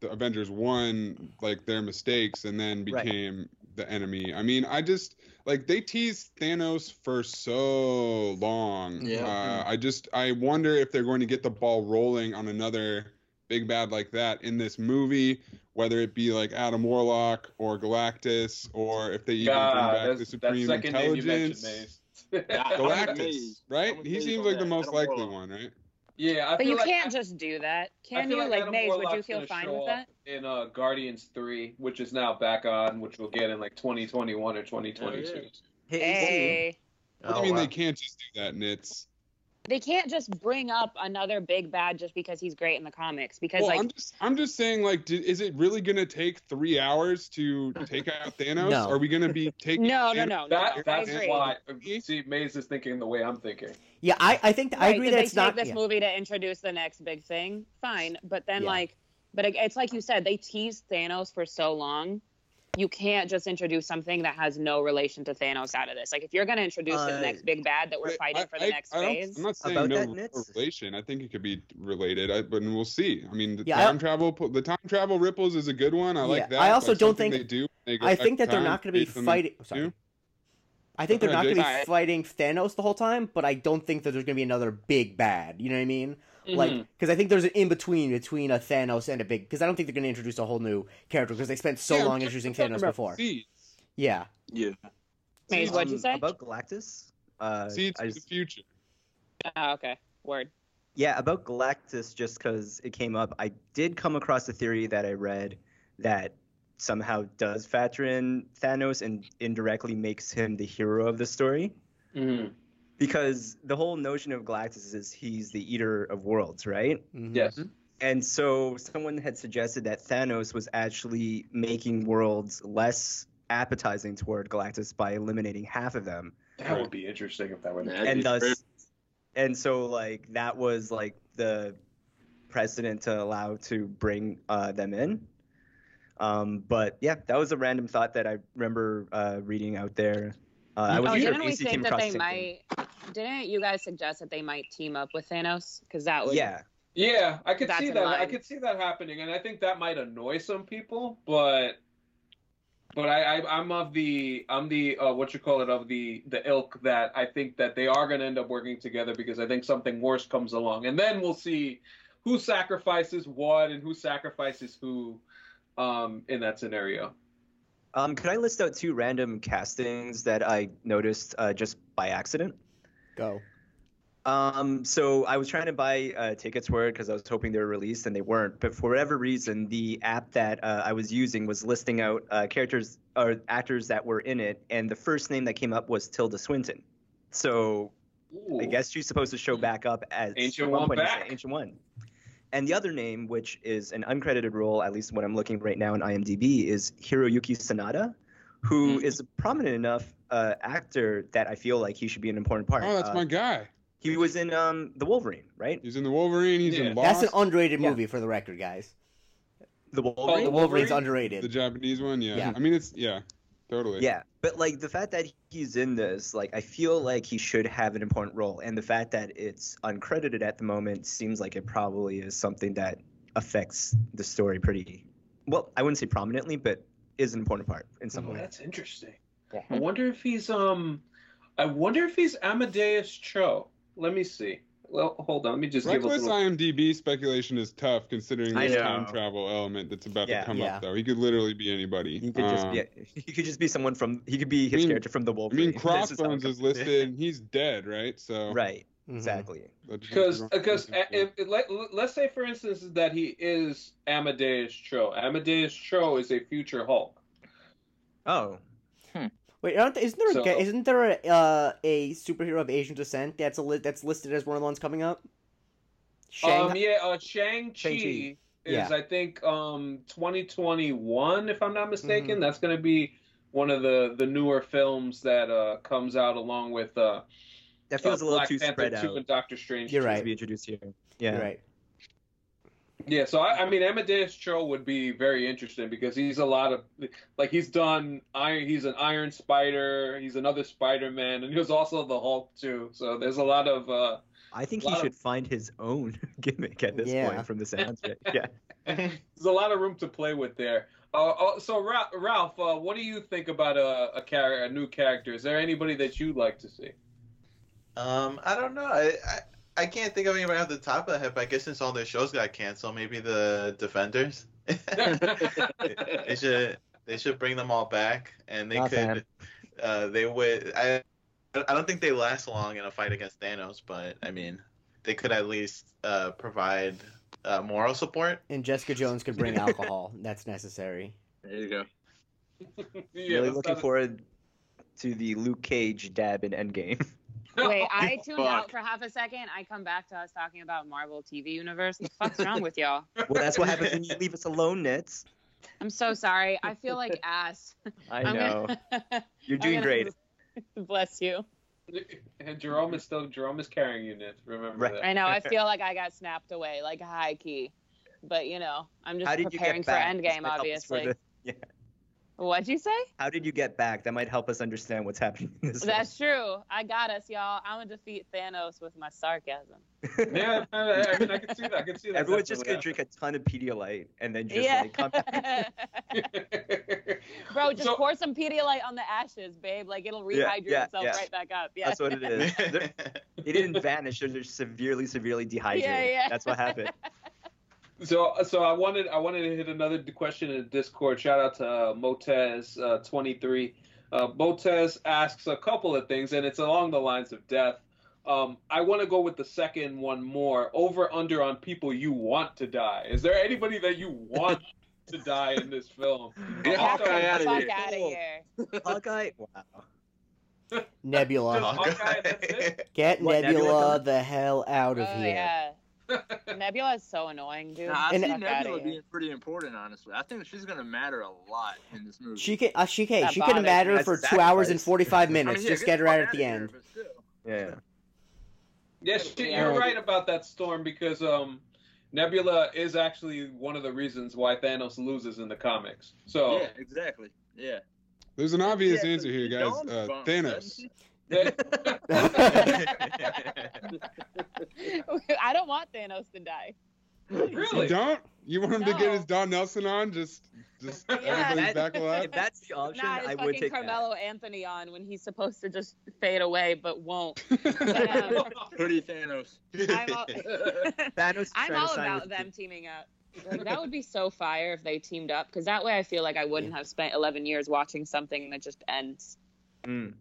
the Avengers one, like their mistakes, and then Right. became the enemy. I mean, I just like they teased Thanos for so long. Yeah. Uh, I just I wonder if they're going to get the ball rolling on another big bad like that in this movie, whether it be like Adam Warlock or Galactus, or if they even bring back the that's, that Supreme second name you mentioned, Intelligence. Maze. [LAUGHS] Galactus, right? He seems on like the most Adam likely Warlock. one, right? yeah, I but feel you like can't just do that, can you? like Like, Adam Maze, would you feel fine show with up that? In uh, Guardians Three, which is now back on, which we'll get in like 2021 or 2022. Oh. Hey, Hey. What do Oh, you mean wow. they can't just do that, Nits? They can't just bring up another big bad just because he's great in the comics because Well, like I'm just I'm just saying, like, did, is it really gonna take three hours to take out [LAUGHS] Thanos? No. Are we gonna be [LAUGHS] taking? no no Thanos- no no, That, no that's why. See, Maze is thinking the way I'm thinking. yeah, I I think I Right, agree did that they it's take not. this yeah. movie to introduce the next big thing fine but then Yeah. like but it- it's like you said they teased Thanos for so long you can't just introduce something that has no relation to Thanos out of this like if you're going to introduce Uh, the next big bad that we're Wait, fighting I- for the I- next I phase I'm not saying About no that, Nits? relation. I think it could be related, I, but we'll see. I mean, the Yeah, I- time travel, the time travel ripples is a good one. I Yeah, like that. I also like don't think- they do. they I think that they're not going to be fighting. the- Sorry. I think they're not going to be fighting Thanos the whole time, but I don't think that there's going to be another big bad. You know what I mean? Like, Mhm. because I think there's an in between between a Thanos and a big. Because I don't think they're going to introduce a whole new character because they spent so Yeah, long introducing Thanos before. Seeds. Yeah, Yeah. Maze, what'd you say about Galactus? Uh, Seeds I for the future. oh, okay word Yeah, about Galactus, just because it came up, I did come across a theory that I read that somehow does factor in Thanos and indirectly makes him the hero of the story. Mhm. Because the whole notion of Galactus is he's the eater of worlds, right? Mhm. Yes. And so someone had suggested that Thanos was actually making worlds less appetizing toward Galactus by eliminating half of them. That would be interesting if that would. the Yeah, case. and That'd be thus and so like that was like the precedent to allow to bring uh, them in um, but yeah that was a random thought that i remember uh, reading out there uh, i oh wasn't sure didn't we think that they the might didn't you guys suggest that they might team up with Thanos because that would yeah Yeah, I could That's see in that. I could see that happening, and I think that might annoy some people. But, but I, I I'm of the I'm the uh, what you call it of the the ilk that I think that they are going to end up working together because I think something worse comes along, and then we'll see who sacrifices what and who sacrifices who um, in that scenario. Um, could I list out two random castings that I noticed uh, just by accident? Go. Um, so I was trying to buy uh, tickets for it because I was hoping they were released and they weren't. But for whatever reason, the app that uh, I was using was listing out uh, characters or actors that were in it, and the first name that came up was Tilda Swinton. So I guess she's supposed to show back up as Ancient one One back. Ancient One. And the other name, which is an uncredited role, at least when I'm looking right now in IMDb, is Hiroyuki Sanada, who Hmm. is a prominent enough uh, actor that I feel like he should be an important part. Oh, that's Uh, my guy. He was in um, the Wolverine, right? He's in the Wolverine. He's Yeah. in That's an underrated Yeah. movie for the record, guys. The Wolverine. Oh, The Wolverine's Wolverine? underrated. the Japanese one. Yeah. Yeah. I mean, it's yeah, totally. Yeah, but like the fact that he's in this, like I feel like he should have an important role, and the fact that it's uncredited at the moment seems like it probably is something that affects the story pretty well. I wouldn't say prominently, but is an important part in some Oh, way. that's interesting. Yeah. I wonder if he's um, I wonder if he's Amadeus Cho. Let me see. Well, hold on. Let me just give a Reckless little. IMDb speculation is tough considering I this time travel element that's about Yeah. to come Yeah. up. Though he could literally be anybody. He could just Um, be he could just be someone from he could be his I mean- character from the I mean, [LAUGHS] This is Crossbones is [LAUGHS] listed. and He's dead, right? So right, Mhm. exactly. Because makes it because if, if, let, let's say for instance that he is Amadeus Cho. Amadeus Cho is a future Hulk. Oh, Wait, aren't, isn't there a, So- ga- isn't there a, uh, a superhero of Asian descent that's a li- that's listed as one of the ones coming up? Shang- Um, yeah, uh, Shang Chi is Yeah. I think um 2021 if I'm not mistaken. Mhm. That's going to be one of the the newer films that uh comes out along with uh that feels uh, a little Black too Panther spread out and Doctor Strange. You're right. to be introduced here. You're Yeah, right. Yeah, so I, I mean Amadeus Cho would be very interesting because he's a lot of like he's done Iron. He's an Iron Spider. He's another Spider Man, and he was also the Hulk too. So there's a lot of uh I think he Lot of- should find his own [LAUGHS] gimmick at this Yeah. point from the sounds of it. [LAUGHS] Yeah. there's a lot of room to play with there. Uh, uh, so Ralph, Ralph uh, what do you think about a a, char- a new character? Is there anybody that you'd like to see? Um, I don't know. I, I I can't think of anybody off the top of the head. But I guess since all their shows got canceled, maybe the Defenders. [LAUGHS] they should they should bring them all back, and they Not could. fan. Uh, they would. I I don't think they last long in a fight against Thanos, but I mean, they could at least uh, provide uh, moral support. And Jessica Jones could bring alcohol. [LAUGHS] That's necessary. There you go. [LAUGHS] yeah, really looking not- forward to the Luke Cage dab in Endgame. Wait, I [LAUGHS] tuned Fuck. out for half a second. I come back to us talking about Marvel TV universe. What the fuck's wrong with y'all? well, that's what happens when you leave us alone, Nits. I'm so sorry. I feel like ass. I I'm know. gonna- [LAUGHS] You're doing gonna- great. [LAUGHS] Bless you. And Jerome is still Jerome is carrying you, Nick. Remember Right. that. I know. I feel like I got snapped away, like high key. But you know, I'm just How did you preparing get for back? This Endgame, might help us for obviously. the- yeah. What'd you say? How did you get back? That might help us understand what's happening in this. That's true. I got us, y'all. I'm gonna defeat Thanos with my sarcasm. [LAUGHS] Yeah, I I mean, I can see that. I can see that. Everyone's just gonna definitely drink a ton of Pedialyte and then just yeah. like come back. [LAUGHS] Bro, just So- pour some Pedialyte on the ashes, babe. Like it'll rehydrate yeah, itself yeah. right back up. Yeah. That's what it is. [LAUGHS] They're- They didn't vanish. They're just severely, severely dehydrated. Yeah, yeah. That's what happened. So, so I wanted, I wanted to hit another question in Discord. Shout out to uh, Motez uh, twenty three. Uh, Motez asks a couple of things, and it's along the lines of death. Um, I want to go with the second one more. Over under on people you want to die. Is there anybody that you want [LAUGHS] to die in this film? Get I'll Hawkeye out of Fuck here. out of here. [LAUGHS] Hawkeye. Wow. [LAUGHS] Nebula. Hawkeye, that's it? Get What, Nebula, Nebula? the hell out of Oh here. yeah. [LAUGHS] Nebula is so annoying, dude. Nah, I And- see Fuck outta Nebula here. being pretty important, honestly. I think she's gonna matter a lot in this movie. She can, uh, she can, That she can body. matter for two sacrifice. hours and forty five [LAUGHS] I mean, minutes. yeah, Just get get her out at the outta here, end. but. Yeah. Yes, she, you're right about that storm because um, Nebula is actually one of the reasons why Thanos loses in the comics. So Yeah, exactly. Yeah. There's an obvious Yeah, answer here, guys. Uh, Thanos. Doesn't she? I don't want Thanos to die. really, You don't? You want him to get his Don Nelson on? Just, Just Yeah. everybody's That- back alive. If that's the option, Nah, I would fucking take Carmelo Anthony on when he's supposed to just fade away but won't. [LAUGHS] Yeah. Hoodie Thanos. I'm all. [LAUGHS] Thanos I'm all about with- them teaming up. That would be so fire if they teamed up because that way I feel like I wouldn't have spent 11 years watching something that just ends. Mm.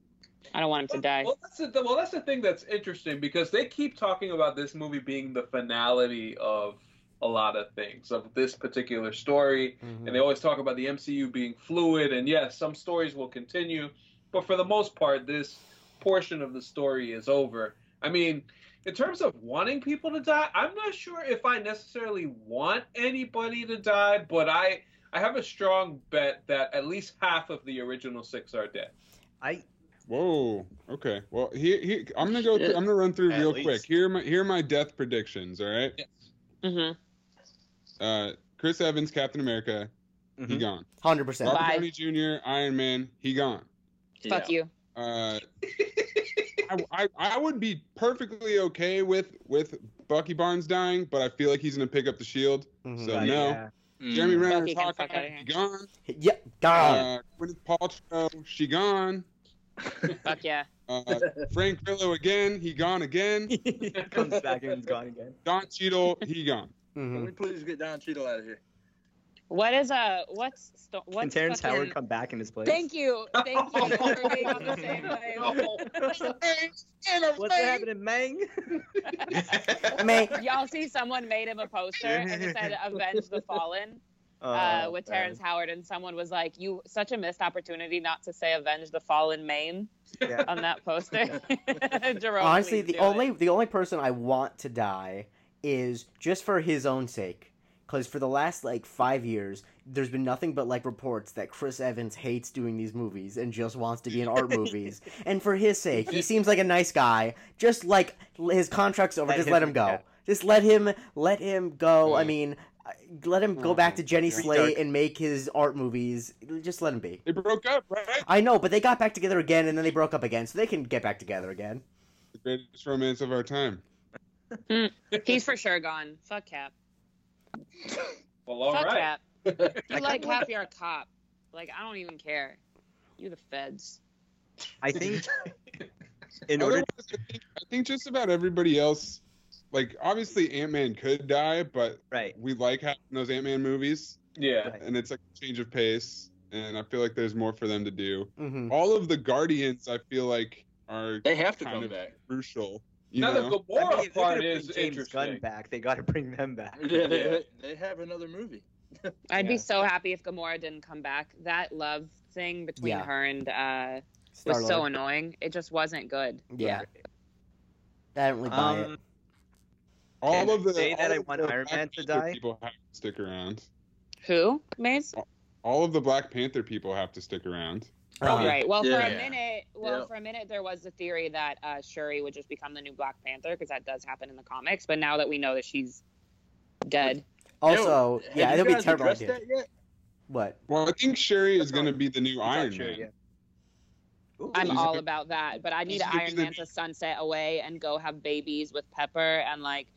I don't want him to die. Well, that's the, well, that's the thing that's interesting because they keep talking about this movie being the finality of a lot of things of this particular story, Mhm. and they always talk about the MCU being fluid. And yes, some stories will continue, but for the most part, this portion of the story is over. I mean, in terms of wanting people to die, I'm not sure if I necessarily want anybody to die, but I I have a strong bet that at least half of the original six are dead. I Whoa. Okay. Well, here, here I'm gonna go. Through, I'm gonna run through At real least. quick. Here are my here are my death predictions. All right. hmm Uh, Chris Evans, Captain America, he Mhm. gone. Hundred percent. Robert Bye. Downey Jr., Iron Man, he gone. Fuck you. Uh, [LAUGHS] I, I I would be perfectly okay with with Bucky Barnes dying, but I feel like he's gonna pick up the shield. Mhm. So Right, no. yeah. Jeremy Mm. Renner's Bucky can fuck Hawkeye, outta here. gone. Yeah, gone. Uh, Gwyneth Paltrow, she gone. [LAUGHS] Fuck yeah. Uh, Frank Grillo again, he gone again. [LAUGHS] Comes back and he's gone again. Don Cheadle, he gone. Can Mhm. we please get Don Cheadle out of here? What is uh what's sto- Can Terrence fucking... Howard come back in his place? Thank you, thank you for being on the same [LAUGHS] wave. What's happening, Mang? Man, Y'all see someone made him a poster and it said "Avenge the Fallen" uh, with man. Terrence Howard, and someone was like, "You such a missed opportunity not to say "Avenge the Fallen" Maine Yeah. on that poster." [LAUGHS] [LAUGHS] Jerome, honestly, the only it. the only person I want to die is just for his own sake. Because for the last like five years, there's been nothing but like reports that Chris Evans hates doing these movies and just wants to be in art [LAUGHS] movies. And for his sake, he seems like a nice guy. Just like his contract's over, Let just him- let him go. yeah. Just let him let him go. I Mm. mean, uh, let him go oh, back to Jenny Yeah. Slate and make his art movies. Just let him be. They broke up, right? I know, but they got back together again, and then they broke up again, so they can get back together again. The greatest romance of our time. Hmm. He's for sure gone. Fuck Cap. Well, all Fuck right. Cap. [LAUGHS] You like Cap, you're a cop. Like I don't even care. You the feds. I think [LAUGHS] in order Otherwise, I think just about everybody else, like obviously Ant Man could die, but right. we like having those Ant Man movies, Yeah. Right. and it's like a change of pace, and I feel like there's more for them to do. hmm All of the Guardians, I feel like, are They have to kind come back. crucial. You Now know? the Gamora I mean, part gonna is James interesting. Gunn back. They got to bring them back. [LAUGHS] Yeah, they, they have another movie. [LAUGHS] I'd be so happy if Gamora didn't come back. That love thing between Yeah. her and uh was so annoying. It just wasn't good. Yeah, I don't really buy it. All Can of the say that all I of want the Iron Black Man to Panther die? People have to stick around. Who? Maze? All of the Black Panther people have to stick around. Uh-huh. Right. Well, for a minute, well, Yeah. for a minute, there was the theory that uh, Shuri would just become the new Black Panther because that does happen in the comics. But now that we know that she's dead, Also, Yo, yeah, it'll be guys terrible. idea. that yet? What? Well, I think Shuri is going to be the new Iron Man. yet. Ooh. I'm She's all a- about that. But I need she's an gonna Iron Man to sunset away and go have babies with Pepper and like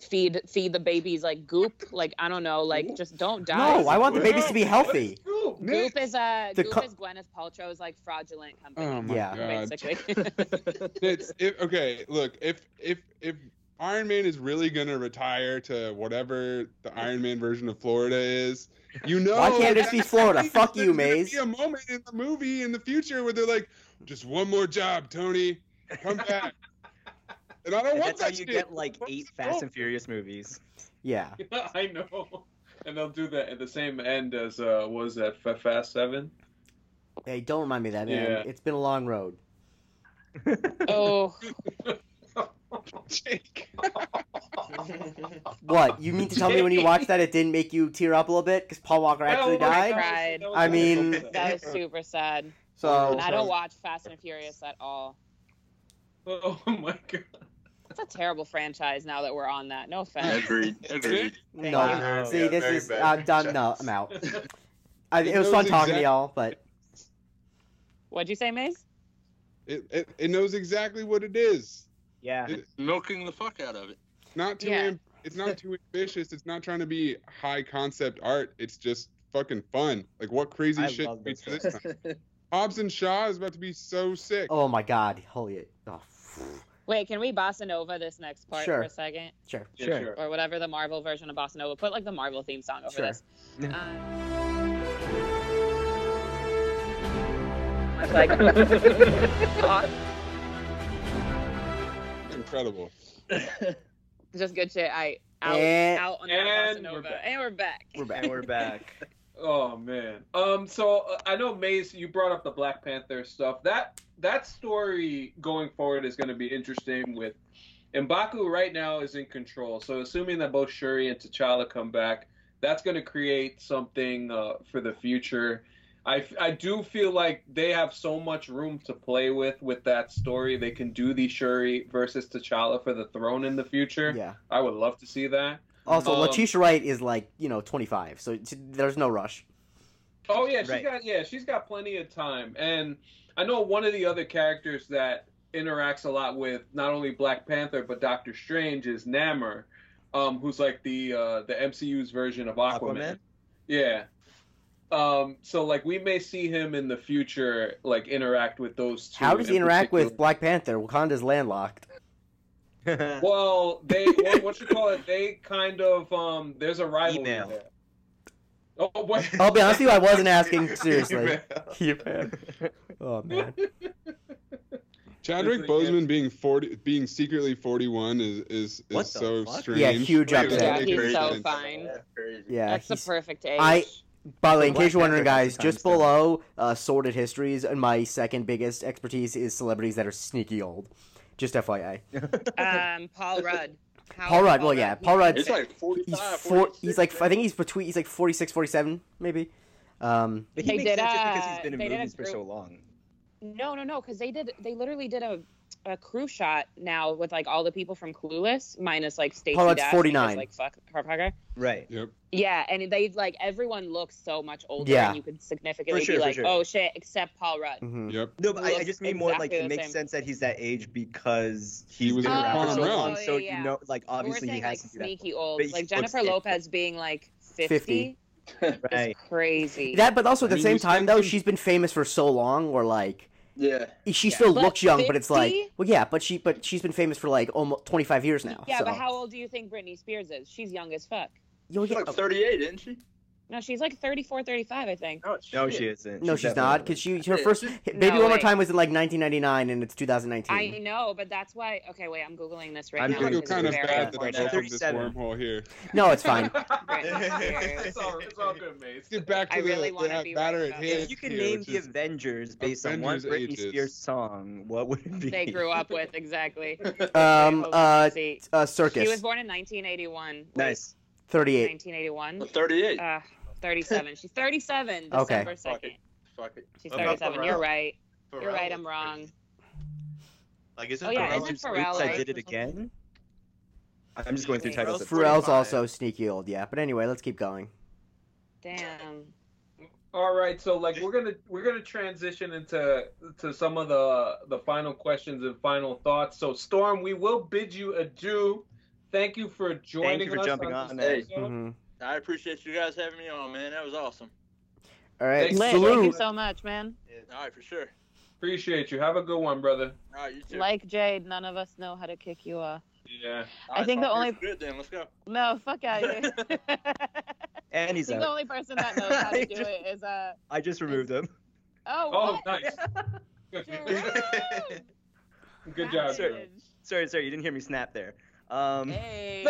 feed feed the babies like goop. Like I don't know, like just don't die. No, I want the babies to be healthy. Goop is uh, The Goop co- is Gwyneth Paltrow's like fraudulent company. Oh my Yeah. god. basically. [LAUGHS] [LAUGHS] It's it, okay. Look, if if if Iron Man is really gonna retire to whatever the Iron Man version of Florida is, you know, Why can't it just be Florida? that Fuck you, there's Maze. Be a moment in the movie in the future where they're like, just one more job, Tony, come back. And I don't And want that's how you shit. get like What's eight Fast and Furious movies. [LAUGHS] Yeah. I know. And they'll do that at the same end as uh, what was that F- Fast Seven? Hey, don't remind me of that, man. Yeah. It's been a long road. [LAUGHS] oh, Jake. [LAUGHS] What? You mean to tell me when you watched that it didn't make you tear up a little bit because Paul Walker actually Oh died? God, cried. I mean- that was super sad. So And I don't watch Fast and Furious at all. Oh my god. It's a terrible franchise now that we're on that. No offense. Agreed. Agreed. Thank no. you. Yeah, See, this is bad I'm done. No. I'm out. [LAUGHS] I, it It was fun knows talking to y'all, but What'd you say, Maze? It, it it knows exactly what it is. Yeah. It- Milking the fuck out of it. Not too. Yeah. Am- it's not too ambitious. It's not trying to be high concept art. It's just fucking fun. Like what crazy I shit love we this do this time? [LAUGHS] Hobbs and Shaw is about to be so sick. Oh my god, holy oh, Wait, can we bossa nova this next part Sure. for a second, sure. Yeah, Sure. sure. or whatever the Marvel version of bossa nova? Put like the Marvel theme song over Sure. this. Yeah. Um, like, [LAUGHS] Incredible. just good shit. I out And- out on that and bossa we're back. and we're back. We're back. And we're back. [LAUGHS] Oh man. Um. So uh, I know Maze, you brought up the Black Panther stuff. That that story going forward is going to be interesting. With Mbaku right now is in control. So assuming that both Shuri and T'Challa come back, that's going to create something uh, for the future. I, I do feel like they have so much room to play with with that story. They can do the Shuri versus T'Challa for the throne in the future. Yeah. I would love to see that. Also, Um, Letitia Wright is like you know 25, so it's- there's no rush. Oh yeah, she's Right. got yeah, she's got plenty of time. And I know one of the other characters that interacts a lot with not only Black Panther but Doctor Strange is Namor, um, who's like the uh, the MCU's version of Aquaman. Aquaman? Yeah. Um, so like we may see him in the future like interact with those two. How does he in interact with. Black Panther? Wakanda's landlocked. [LAUGHS] Well, they what, what you call it? They kind of um. There's a rivalry Email. there. Oh, what? I'll be honest with you, I wasn't asking [LAUGHS] seriously. [LAUGHS] Email. Oh man. Chadwick It's like, yeah. Boseman being forty, being secretly forty-one is is, is so fuck? strange. Yeah, huge Like, upset. Yeah, he's crazy. so fine. Yeah. That's the perfect age. I- By the way, in case you're wondering, guys, just below uh, sordid histories, and my second biggest expertise is celebrities that are sneaky old. Just FYI. [LAUGHS] um, Paul Rudd. How Paul Rudd, is well, yeah, He's Paul Rudd- It's like 45, He's four. He's like I think he's between. He's like 46, 47, maybe. Um, But They he makes did, sense just because he's been in they did a movies for so long. No, no, no, because they did. They literally did a a crew shot now with like all the people from Clueless, minus like Stacey Paul Rudd's 49. Like fuck her Right. Yep. Yeah, and they like everyone looks so much older, Yeah. and you could significantly sure, be like, sure. oh shit, except Paul Rudd. mhm. Yep. No, but I, I just mean more like it makes same. sense that he's that age because He was been in around for so Quantum long. So Oh, you know, like We're obviously he has like to do that. sneaky old, But like looks Jennifer it. Lopez being like 50, 50. [LAUGHS] Right. crazy. That, but also at I the mean, same time, though, she's been famous for so long, or like Yeah. she Yeah. still But looks young, but it's like, well, yeah, but she, but she's been famous for like almost 25 years now. yeah, so. but how old do you think Britney Spears is? She's young as fuck. Yo, She's yeah, like 38, isn't she? No, she's like 34, 35, I think. Oh, No, she isn't. no, she's not, because she her first baby No one more time was in like 1999, and it's 2019. I know, but that's why. Okay, wait, I'm googling this right I'm now. I feel kind of it's very bad that I unfortunate. opened this wormhole here. No, it's fine. [LAUGHS] [LAUGHS] it's, all, it's all good, mate. Let's get back to I the, really the wanna be batter right at hand. If you could name the Avengers based on one Britney ages. Spears song, what would it be? They grew up with [LAUGHS] exactly. Um, Hold on, uh, let's uh, She was born in 1981. Nice. 38. 1981. 38. Uh, 37. She's 37. Okay. December Fuck 2nd. it. Fuck it. She's 37. You're right. Pharrell You're right. I'm wrong. Like, isn't Oh, yeah, Pharrell- isn't Oops, Pharrell, I right? did it again. I'm just going through titles. Pharrell's at- Pharrell's also sneaky old, yeah. But anyway, let's keep going. Damn. All right, so like we're gonna we're gonna transition into to some of the the final questions and final thoughts. So Storm, we will bid you adieu. Thank you for joining Thank you for us jumping on on this that. Episode. I appreciate you guys having me on, man. That was awesome. All right, Thanks. Lit, thank you so much, man. All right, for sure. Appreciate you. Have a good one, brother. All right, you too. Like Jade, none of us know how to kick you off. Yeah. I right, think the only- good then. Let's go. No, fuck out of here. [LAUGHS] And I he's think the only person that knows how to [LAUGHS] do it is uh. I just removed him. Oh. Oh, what? nice. [LAUGHS] Good, good job, Sure. Drew. Sorry, sorry, you didn't hear me snap there. Um, Hey.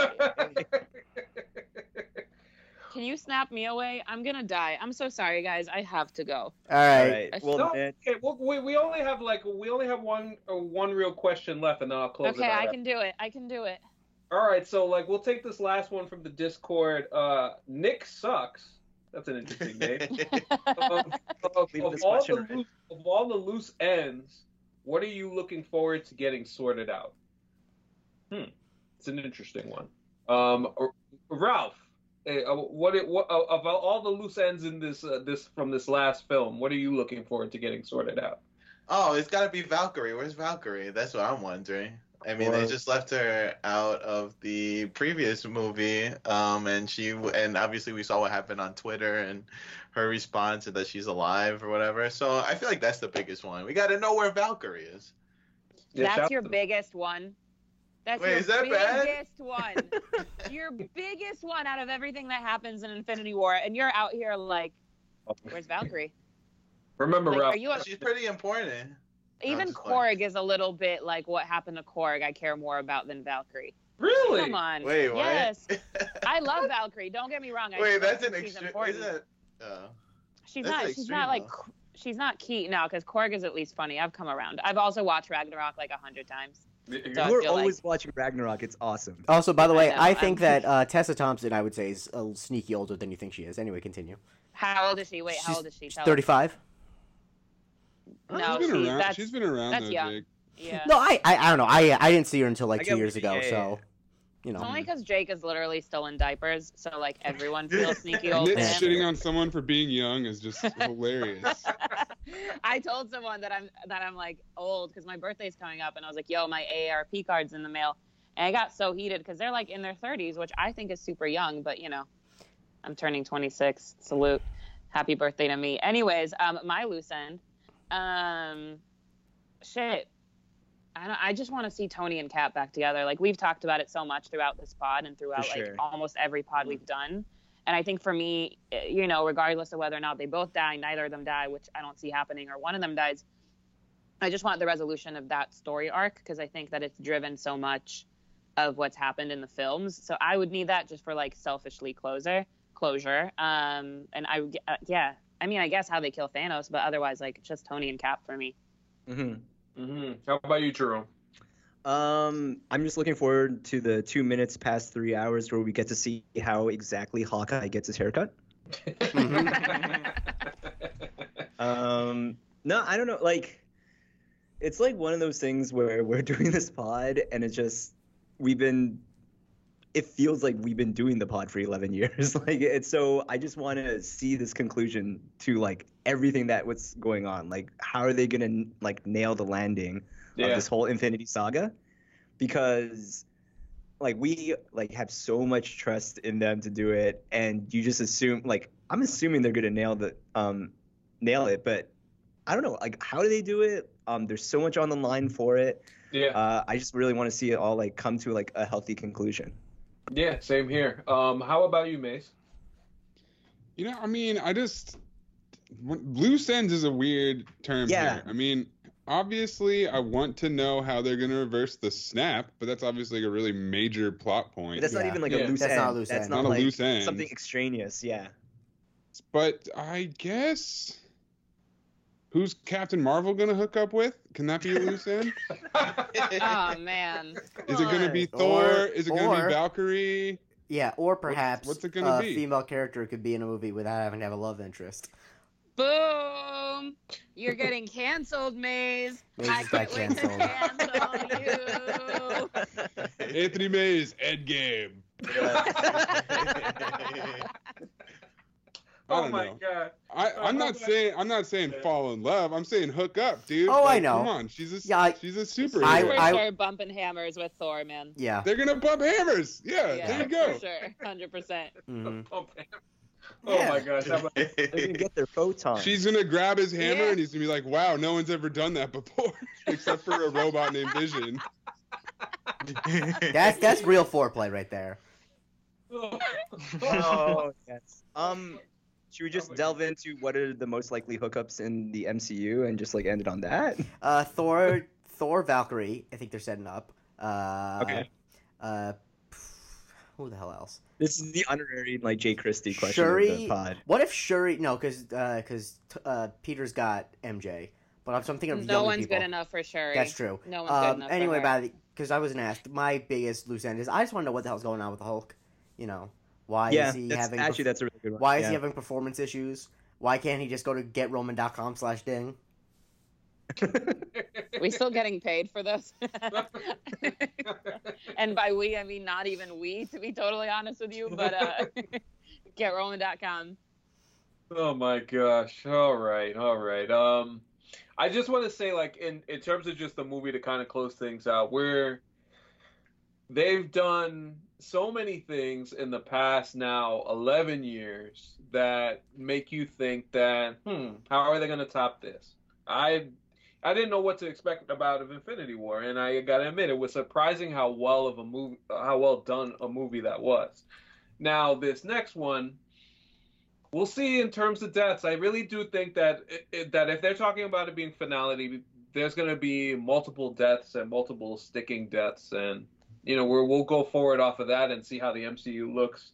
Can you snap me away? I'm gonna die. I'm so sorry, guys. I have to go. All all right. right. Well, No, then, okay, well, we, we only have like we only have one uh, one real question left, and then I'll close Okay, it out. I can do it. I can do it. All right, so like we'll take this last one from the Discord. Uh, Nick sucks. That's an interesting name. [LAUGHS] Um, of, Leave of all the loose, of all the loose ends, what are you looking forward to getting sorted out? Hmm, it's an interesting one. Um, Ralph, uh, what, it, what uh, of all the loose ends in this uh, this from this last film, what are you looking forward to getting sorted out? Oh, it's got to be Valkyrie. Where's Valkyrie? That's what I'm wondering. I mean, they just left her out of the previous movie, um, and she and obviously we saw what happened on Twitter and her response and that she's alive or whatever. So I feel like that's the biggest one. We got to know where Valkyrie is. Yeah, That's your biggest one. That's Wait, your is that bad? biggest one. your biggest one out of everything that happens in Infinity War, and you're out here like, where's Valkyrie? Remember, Like, Ralph. are you a, She's pretty important. even just like- Korg is a little bit like what happened to Korg. I care more about than Valkyrie. really? Come on. Wait, what? Yes, [LAUGHS] I love Valkyrie. Don't get me wrong. I Wait, that's an she's extreme. important. Is that? Oh. She's not. an She's not like. though. She's not key now because Korg is at least funny. I've come around. I've also watched Ragnarok like a hundred times. So I We're feel like- always watching Ragnarok. It's awesome. Also, by the I way, know, I, I'm- think that [LAUGHS] uh, Tessa Thompson, I would say, is a sneaky older than you think she is. Anyway, continue. How old is she? Wait, how old is she? Tell us. 35. No, she's been she- around. that's- She's been around that's though, young. Jake. Yeah. No, I, I, I don't know. I, I didn't see her until like I two years ago. yeah, yeah, so, you know. It's only because Jake is literally still in diapers, so like everyone feels [LAUGHS] sneaky old Nick to shitting on someone for being young is just hilarious. [LAUGHS] I told someone that I'm that I'm like old because my birthday's coming up, and I was like, "Yo, my AARP card's in the mail," and I got so heated because they're like in their 30s, which I think is super young, but you know, I'm turning 26. Salute, happy birthday to me. Anyways, um, my loose end, um, shit. I don't, I just want to see Tony and Cap back together. Like we've talked about it so much throughout this pod and throughout For like almost every pod we've done. And I think for me, eh, you know, regardless of whether or not they both die, neither of them die, which I don't see happening, or one of them dies. I just want the resolution of that story arc because I think that it's driven so much of what's happened in the films. So I would need that just for like selfishly closure, closure. Um, and I, would- uh, yeah, I mean, I guess how they kill Thanos, but otherwise, like just Tony and Cap for me. hmm hmm How about you, Jerome? Um, I'm just looking forward to the two minutes past three hours where we get to see how exactly Hawkeye gets his haircut. [LAUGHS] Um, no, I don't know. Like, it's like one of those things where we're [LAUGHS] doing this pod and it's just we've been. It feels like we've been doing the pod for 11 years. [LAUGHS] like, it's so I just want to see this conclusion to like everything that was going on. Like, how are they gonna like nail the landing yeah. of this whole Infinity Saga? Because like we like have so much trust in them to do it and you just assume like i'm assuming they're gonna nail the um nail it but i don't know like how do they do it um there's so much on the line for it yeah. uh i just really want to see it all like come to like a healthy conclusion Yeah. Same here. Um, how about you, Mace? You know, I mean, I just when- loose ends is a weird term Yeah. here. I mean, obviously, I want to know how they're gonna reverse the snap, but that's obviously a really major plot point. but that's not even like Yeah. a loose That's end not a loose that's end. not, Not a like loose end. something extraneous yeah But I guess who's Captain Marvel gonna hook up with? Can that be a loose end? oh man. Is it gonna be Or- Thor? Is it gonna or- be Valkyrie? Yeah, or perhaps what's it gonna a be? female character could be in a movie without having to have a love interest. Boom! You're getting [LAUGHS] canceled, Maze. Maze I can't wait to cancel you. [LAUGHS] Anthony Mays, Endgame. [LAUGHS] I oh my know. god. I, Oh, I'm how not saying I'm not saying fall in love. I'm saying hook up, dude. Oh, I know. Come on, she's a Yeah, I- she's a superhero. I- For I- sure, bumping hammers with Thor, man. Yeah. They're gonna bump hammers. Yeah, Yeah, there you go. For sure, hundred percent. [LAUGHS] [LAUGHS] hmm Oh. Oh Yeah. my gosh. How [LAUGHS] they're gonna get their photon She's gonna grab his hammer Yeah. and he's gonna be like, "Wow, no one's ever done that before, except for a robot named Vision." That's that's real foreplay right there. oh yes um should we just my delve into what are the most likely hookups in the mcu and just like end it on that [LAUGHS] Uh, Thor, Thor, Valkyrie. I think they're setting up. Uh, Okay. Uh, who the hell else? This is the honorary like Jake Christie question of the pod. What if Shuri? No, because because uh, Peter's got MJ. But I'm, so I'm thinking of No one's people. good enough for sure. That's true. No one's good Um, enough. anyway, about because I wasn't asked. My biggest loose end is I just want to know what the hell's going on with the Hulk. You know, why yeah, is he that's, having actually perf- that's a really good one. why is yeah. he having performance issues? Why can't he just go to getroman.com slash ding? [LAUGHS] we still getting paid for this. [LAUGHS] and by we, I mean not even we, to be totally honest with you. But uh, [LAUGHS] getroman.com. Oh my gosh. All right. All right. Um I just want to say like in in terms of just the movie to kind of close things out, we're they've done so many things in the past now 11 years that make you think that hmm how are they going to top this? I i didn't know what to expect about of infinity war and i gotta admit it was surprising how well of a movie how well done a movie that was. Now this next one we'll see in terms of deaths. I really do think that that if they're talking about it being finality there's going to be multiple deaths and multiple sticking deaths and you know, we're, we'll go forward off of that and see how the MCU looks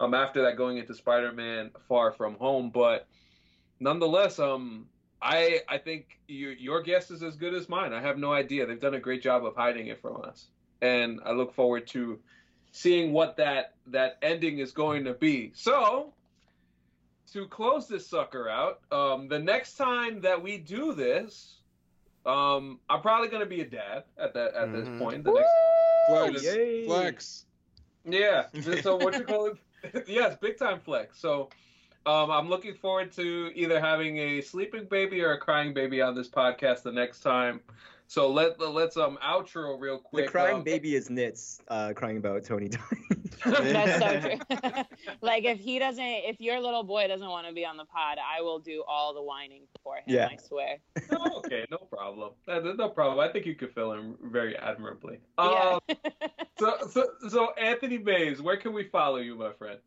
um, after that going into Spider-Man Far From Home. But nonetheless, um, I I think your your guess is as good as mine. I have no idea. They've done a great job of hiding it from us, and I look forward to seeing what that that ending is going to be. So. To close this sucker out, um, the next time that we do this, um, I'm probably going to be a dad at that at this Mhm. point. The next Flex. Yay. Flex. yeah. [LAUGHS] So what you call it? [LAUGHS] yes, big time flex. So um, I'm looking forward to either having a sleeping baby or a crying baby on this podcast the next time. So let let's um outro real quick. The crying Um, baby is Nitz uh, crying about Tony dying. [LAUGHS] That's so true. [LAUGHS] [LAUGHS] like if he doesn't, if your little boy doesn't want to be on the pod, I will do all the whining for him. Yeah. I swear. oh, okay, no problem. Uh, No problem. I think you could fill in very admirably. Yeah. Um, so so so Anthony Mays, where can we follow you, my friend?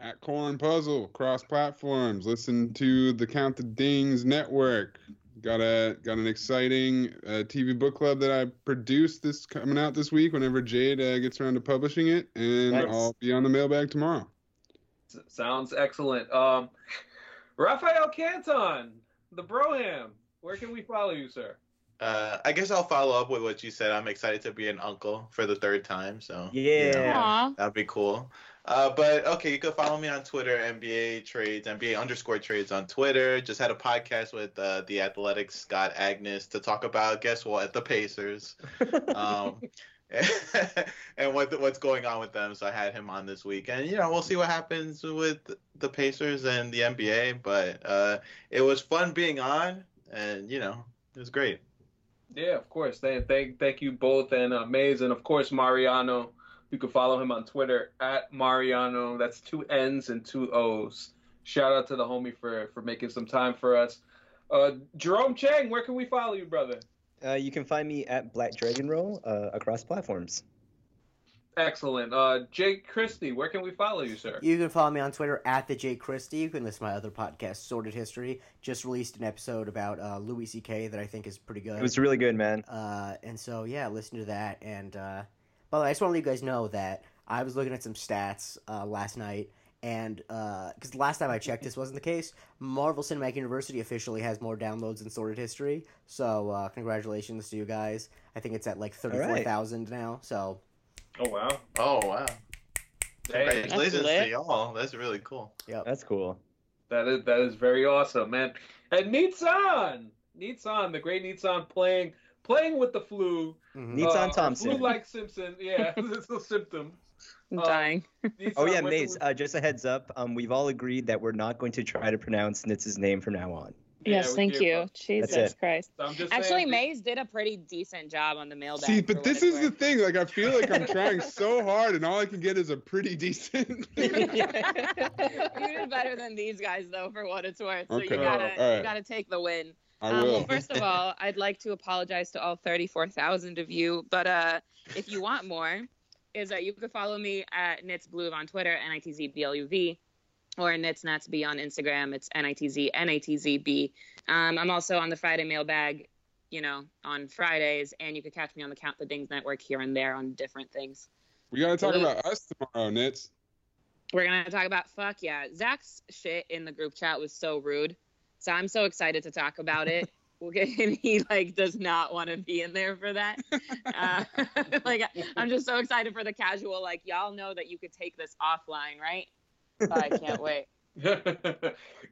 At Corn Puzzle, cross platforms. Listen to the Count the Dings network. Got a got an exciting uh, TV book club that I produced this coming out this week. Whenever Jade uh, gets around to publishing it, and Nice. I'll be on the mailbag tomorrow. S- Sounds excellent. Um, Raphael Canton, the Broham. Where can we follow you, sir? Uh, I guess I'll follow up with what you said. I'm excited to be an uncle for the third time, so Yeah. Aw. that'd be cool. Uh, but okay, you can follow me on Twitter, NBA trades, NBA underscore trades on Twitter. Just had a podcast with uh, the Athletics Scott Agness to talk about guess what the Pacers. [LAUGHS] um, [LAUGHS] and what what's going on with them. So I had him on this week, and you know we'll see what happens with the Pacers and the NBA. But uh, it was fun being on, and you know it was great. Yeah, of course. Thank, thank, thank you both, and uh, Mays, and of course Mariano. You can follow him on Twitter at Mariano. That's two N's and two O's. Shout out to the homie for for making some time for us. Uh, Jerome Chang, where can we follow you, brother? Uh, you can find me at Black Dragon Roll uh, across platforms. Excellent. Uh, Jake Christie, where can we follow you, sir? You can follow me on Twitter at the Jake Christie. You can listen to my other podcast, Sorted History. Just released an episode about uh, Louis C.K. that I think is pretty good. It was really good, man. Uh, and so yeah, listen to that. And uh, by the way, I just want to let you guys know that I was looking at some stats uh, last night, and because last time I checked, this wasn't the case. Marvel Cinematic University officially has more downloads than Sorted History. So uh, congratulations to you guys. I think it's at like thirty four thousand now. So Oh wow. Oh wow! Hey, Congratulations to y'all. That's really cool. Yeah, That's cool. that is that is very awesome, man. And Nitzan, Nitzan, the great Nitzan playing playing with the flu. mhm. Nitzan Thompson. Flu like Simpson. Yeah, [LAUGHS] it's a symptom. I'm Uh, dying. Nitzan, Oh yeah, where can Maze. Uh, just a heads up. Um, we've all agreed that we're not going to try to pronounce Nitz's name from now on. Yes, we thank you. up. Jesus it. Christ. I'm just Actually, saying, Maze did a pretty decent job on the mailbag. See, but this is the thing. Like, I feel like I'm [LAUGHS] trying so hard, and all I can get is a pretty decent. [LAUGHS] you did better than these guys though, for what it's worth. So Okay. you gotta All right. you gotta take the win. I Um, well, first of all, I'd like to apologize to all 34,000 of you, but uh, if you want more, is that you can follow me at Nitz Blue on Twitter, N-I-T-Z-B-L-U-V, or NitzNatsB on Instagram. It's N-I-T-Z, N-A-T-Z-B. Um, I'm also on the Friday mailbag, you know, on Fridays, and you can catch me on the Count the Dings network here and there on different things. we gotta talk Blue. about us tomorrow, Nits. We're gonna talk about fuck yeah. Zach's shit in the group chat was so rude, so I'm so excited to talk about it. [LAUGHS] Okay, [LAUGHS] and he like does not want to be in there for that. Uh, [LAUGHS] like I'm just so excited for the casual. Like y'all know that you could take this offline, right? So I can't wait.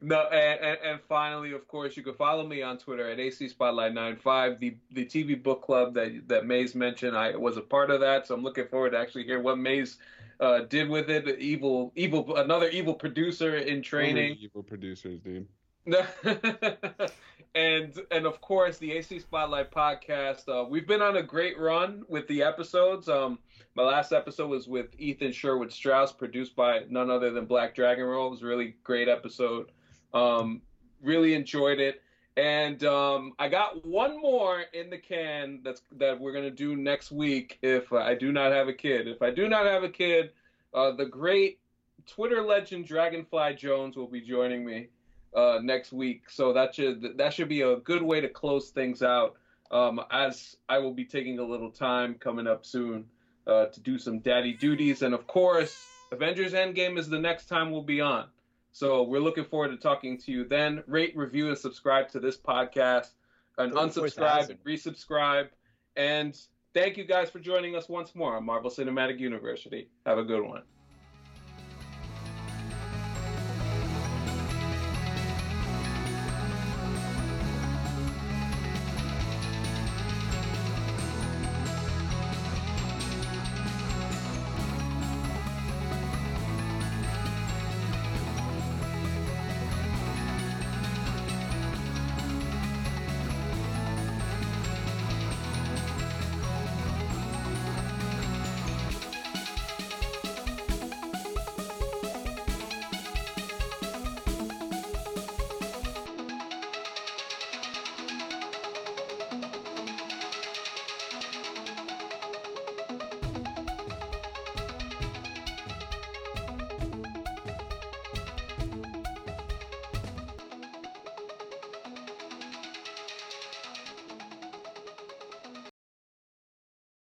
no, and, and, and finally, of course, you can follow me on Twitter at AC Spotlight 95. The the TV book club that that Maze mentioned, I was a part of that, so I'm looking forward to actually hear what Maze uh, did with it. Evil, evil, another evil producer in training. Evil producers, dude. [LAUGHS] and and of course the AC Spotlight podcast. Uh, we've been on a great run with the episodes. Um, my last episode was with Ethan Sherwood Strauss, produced by none other than Black Dragon Roll. It was a really great episode. Um, really enjoyed it. And um, I got one more in the can that's that we're gonna do next week if I do not have a kid. If I do not have a kid, uh, the great Twitter legend Dragonfly Jones will be joining me uh, next week. So that should that should be a good way to close things out. Um, as I will be taking a little time coming up soon uh, to do some daddy duties, and of course, Avengers Endgame is the next time we'll be on. So we're looking forward to talking to you then. Rate, review, and subscribe to this podcast, and unsubscribe and resubscribe. And thank you guys for joining us once more on Marvel Cinematic University. Have a good one.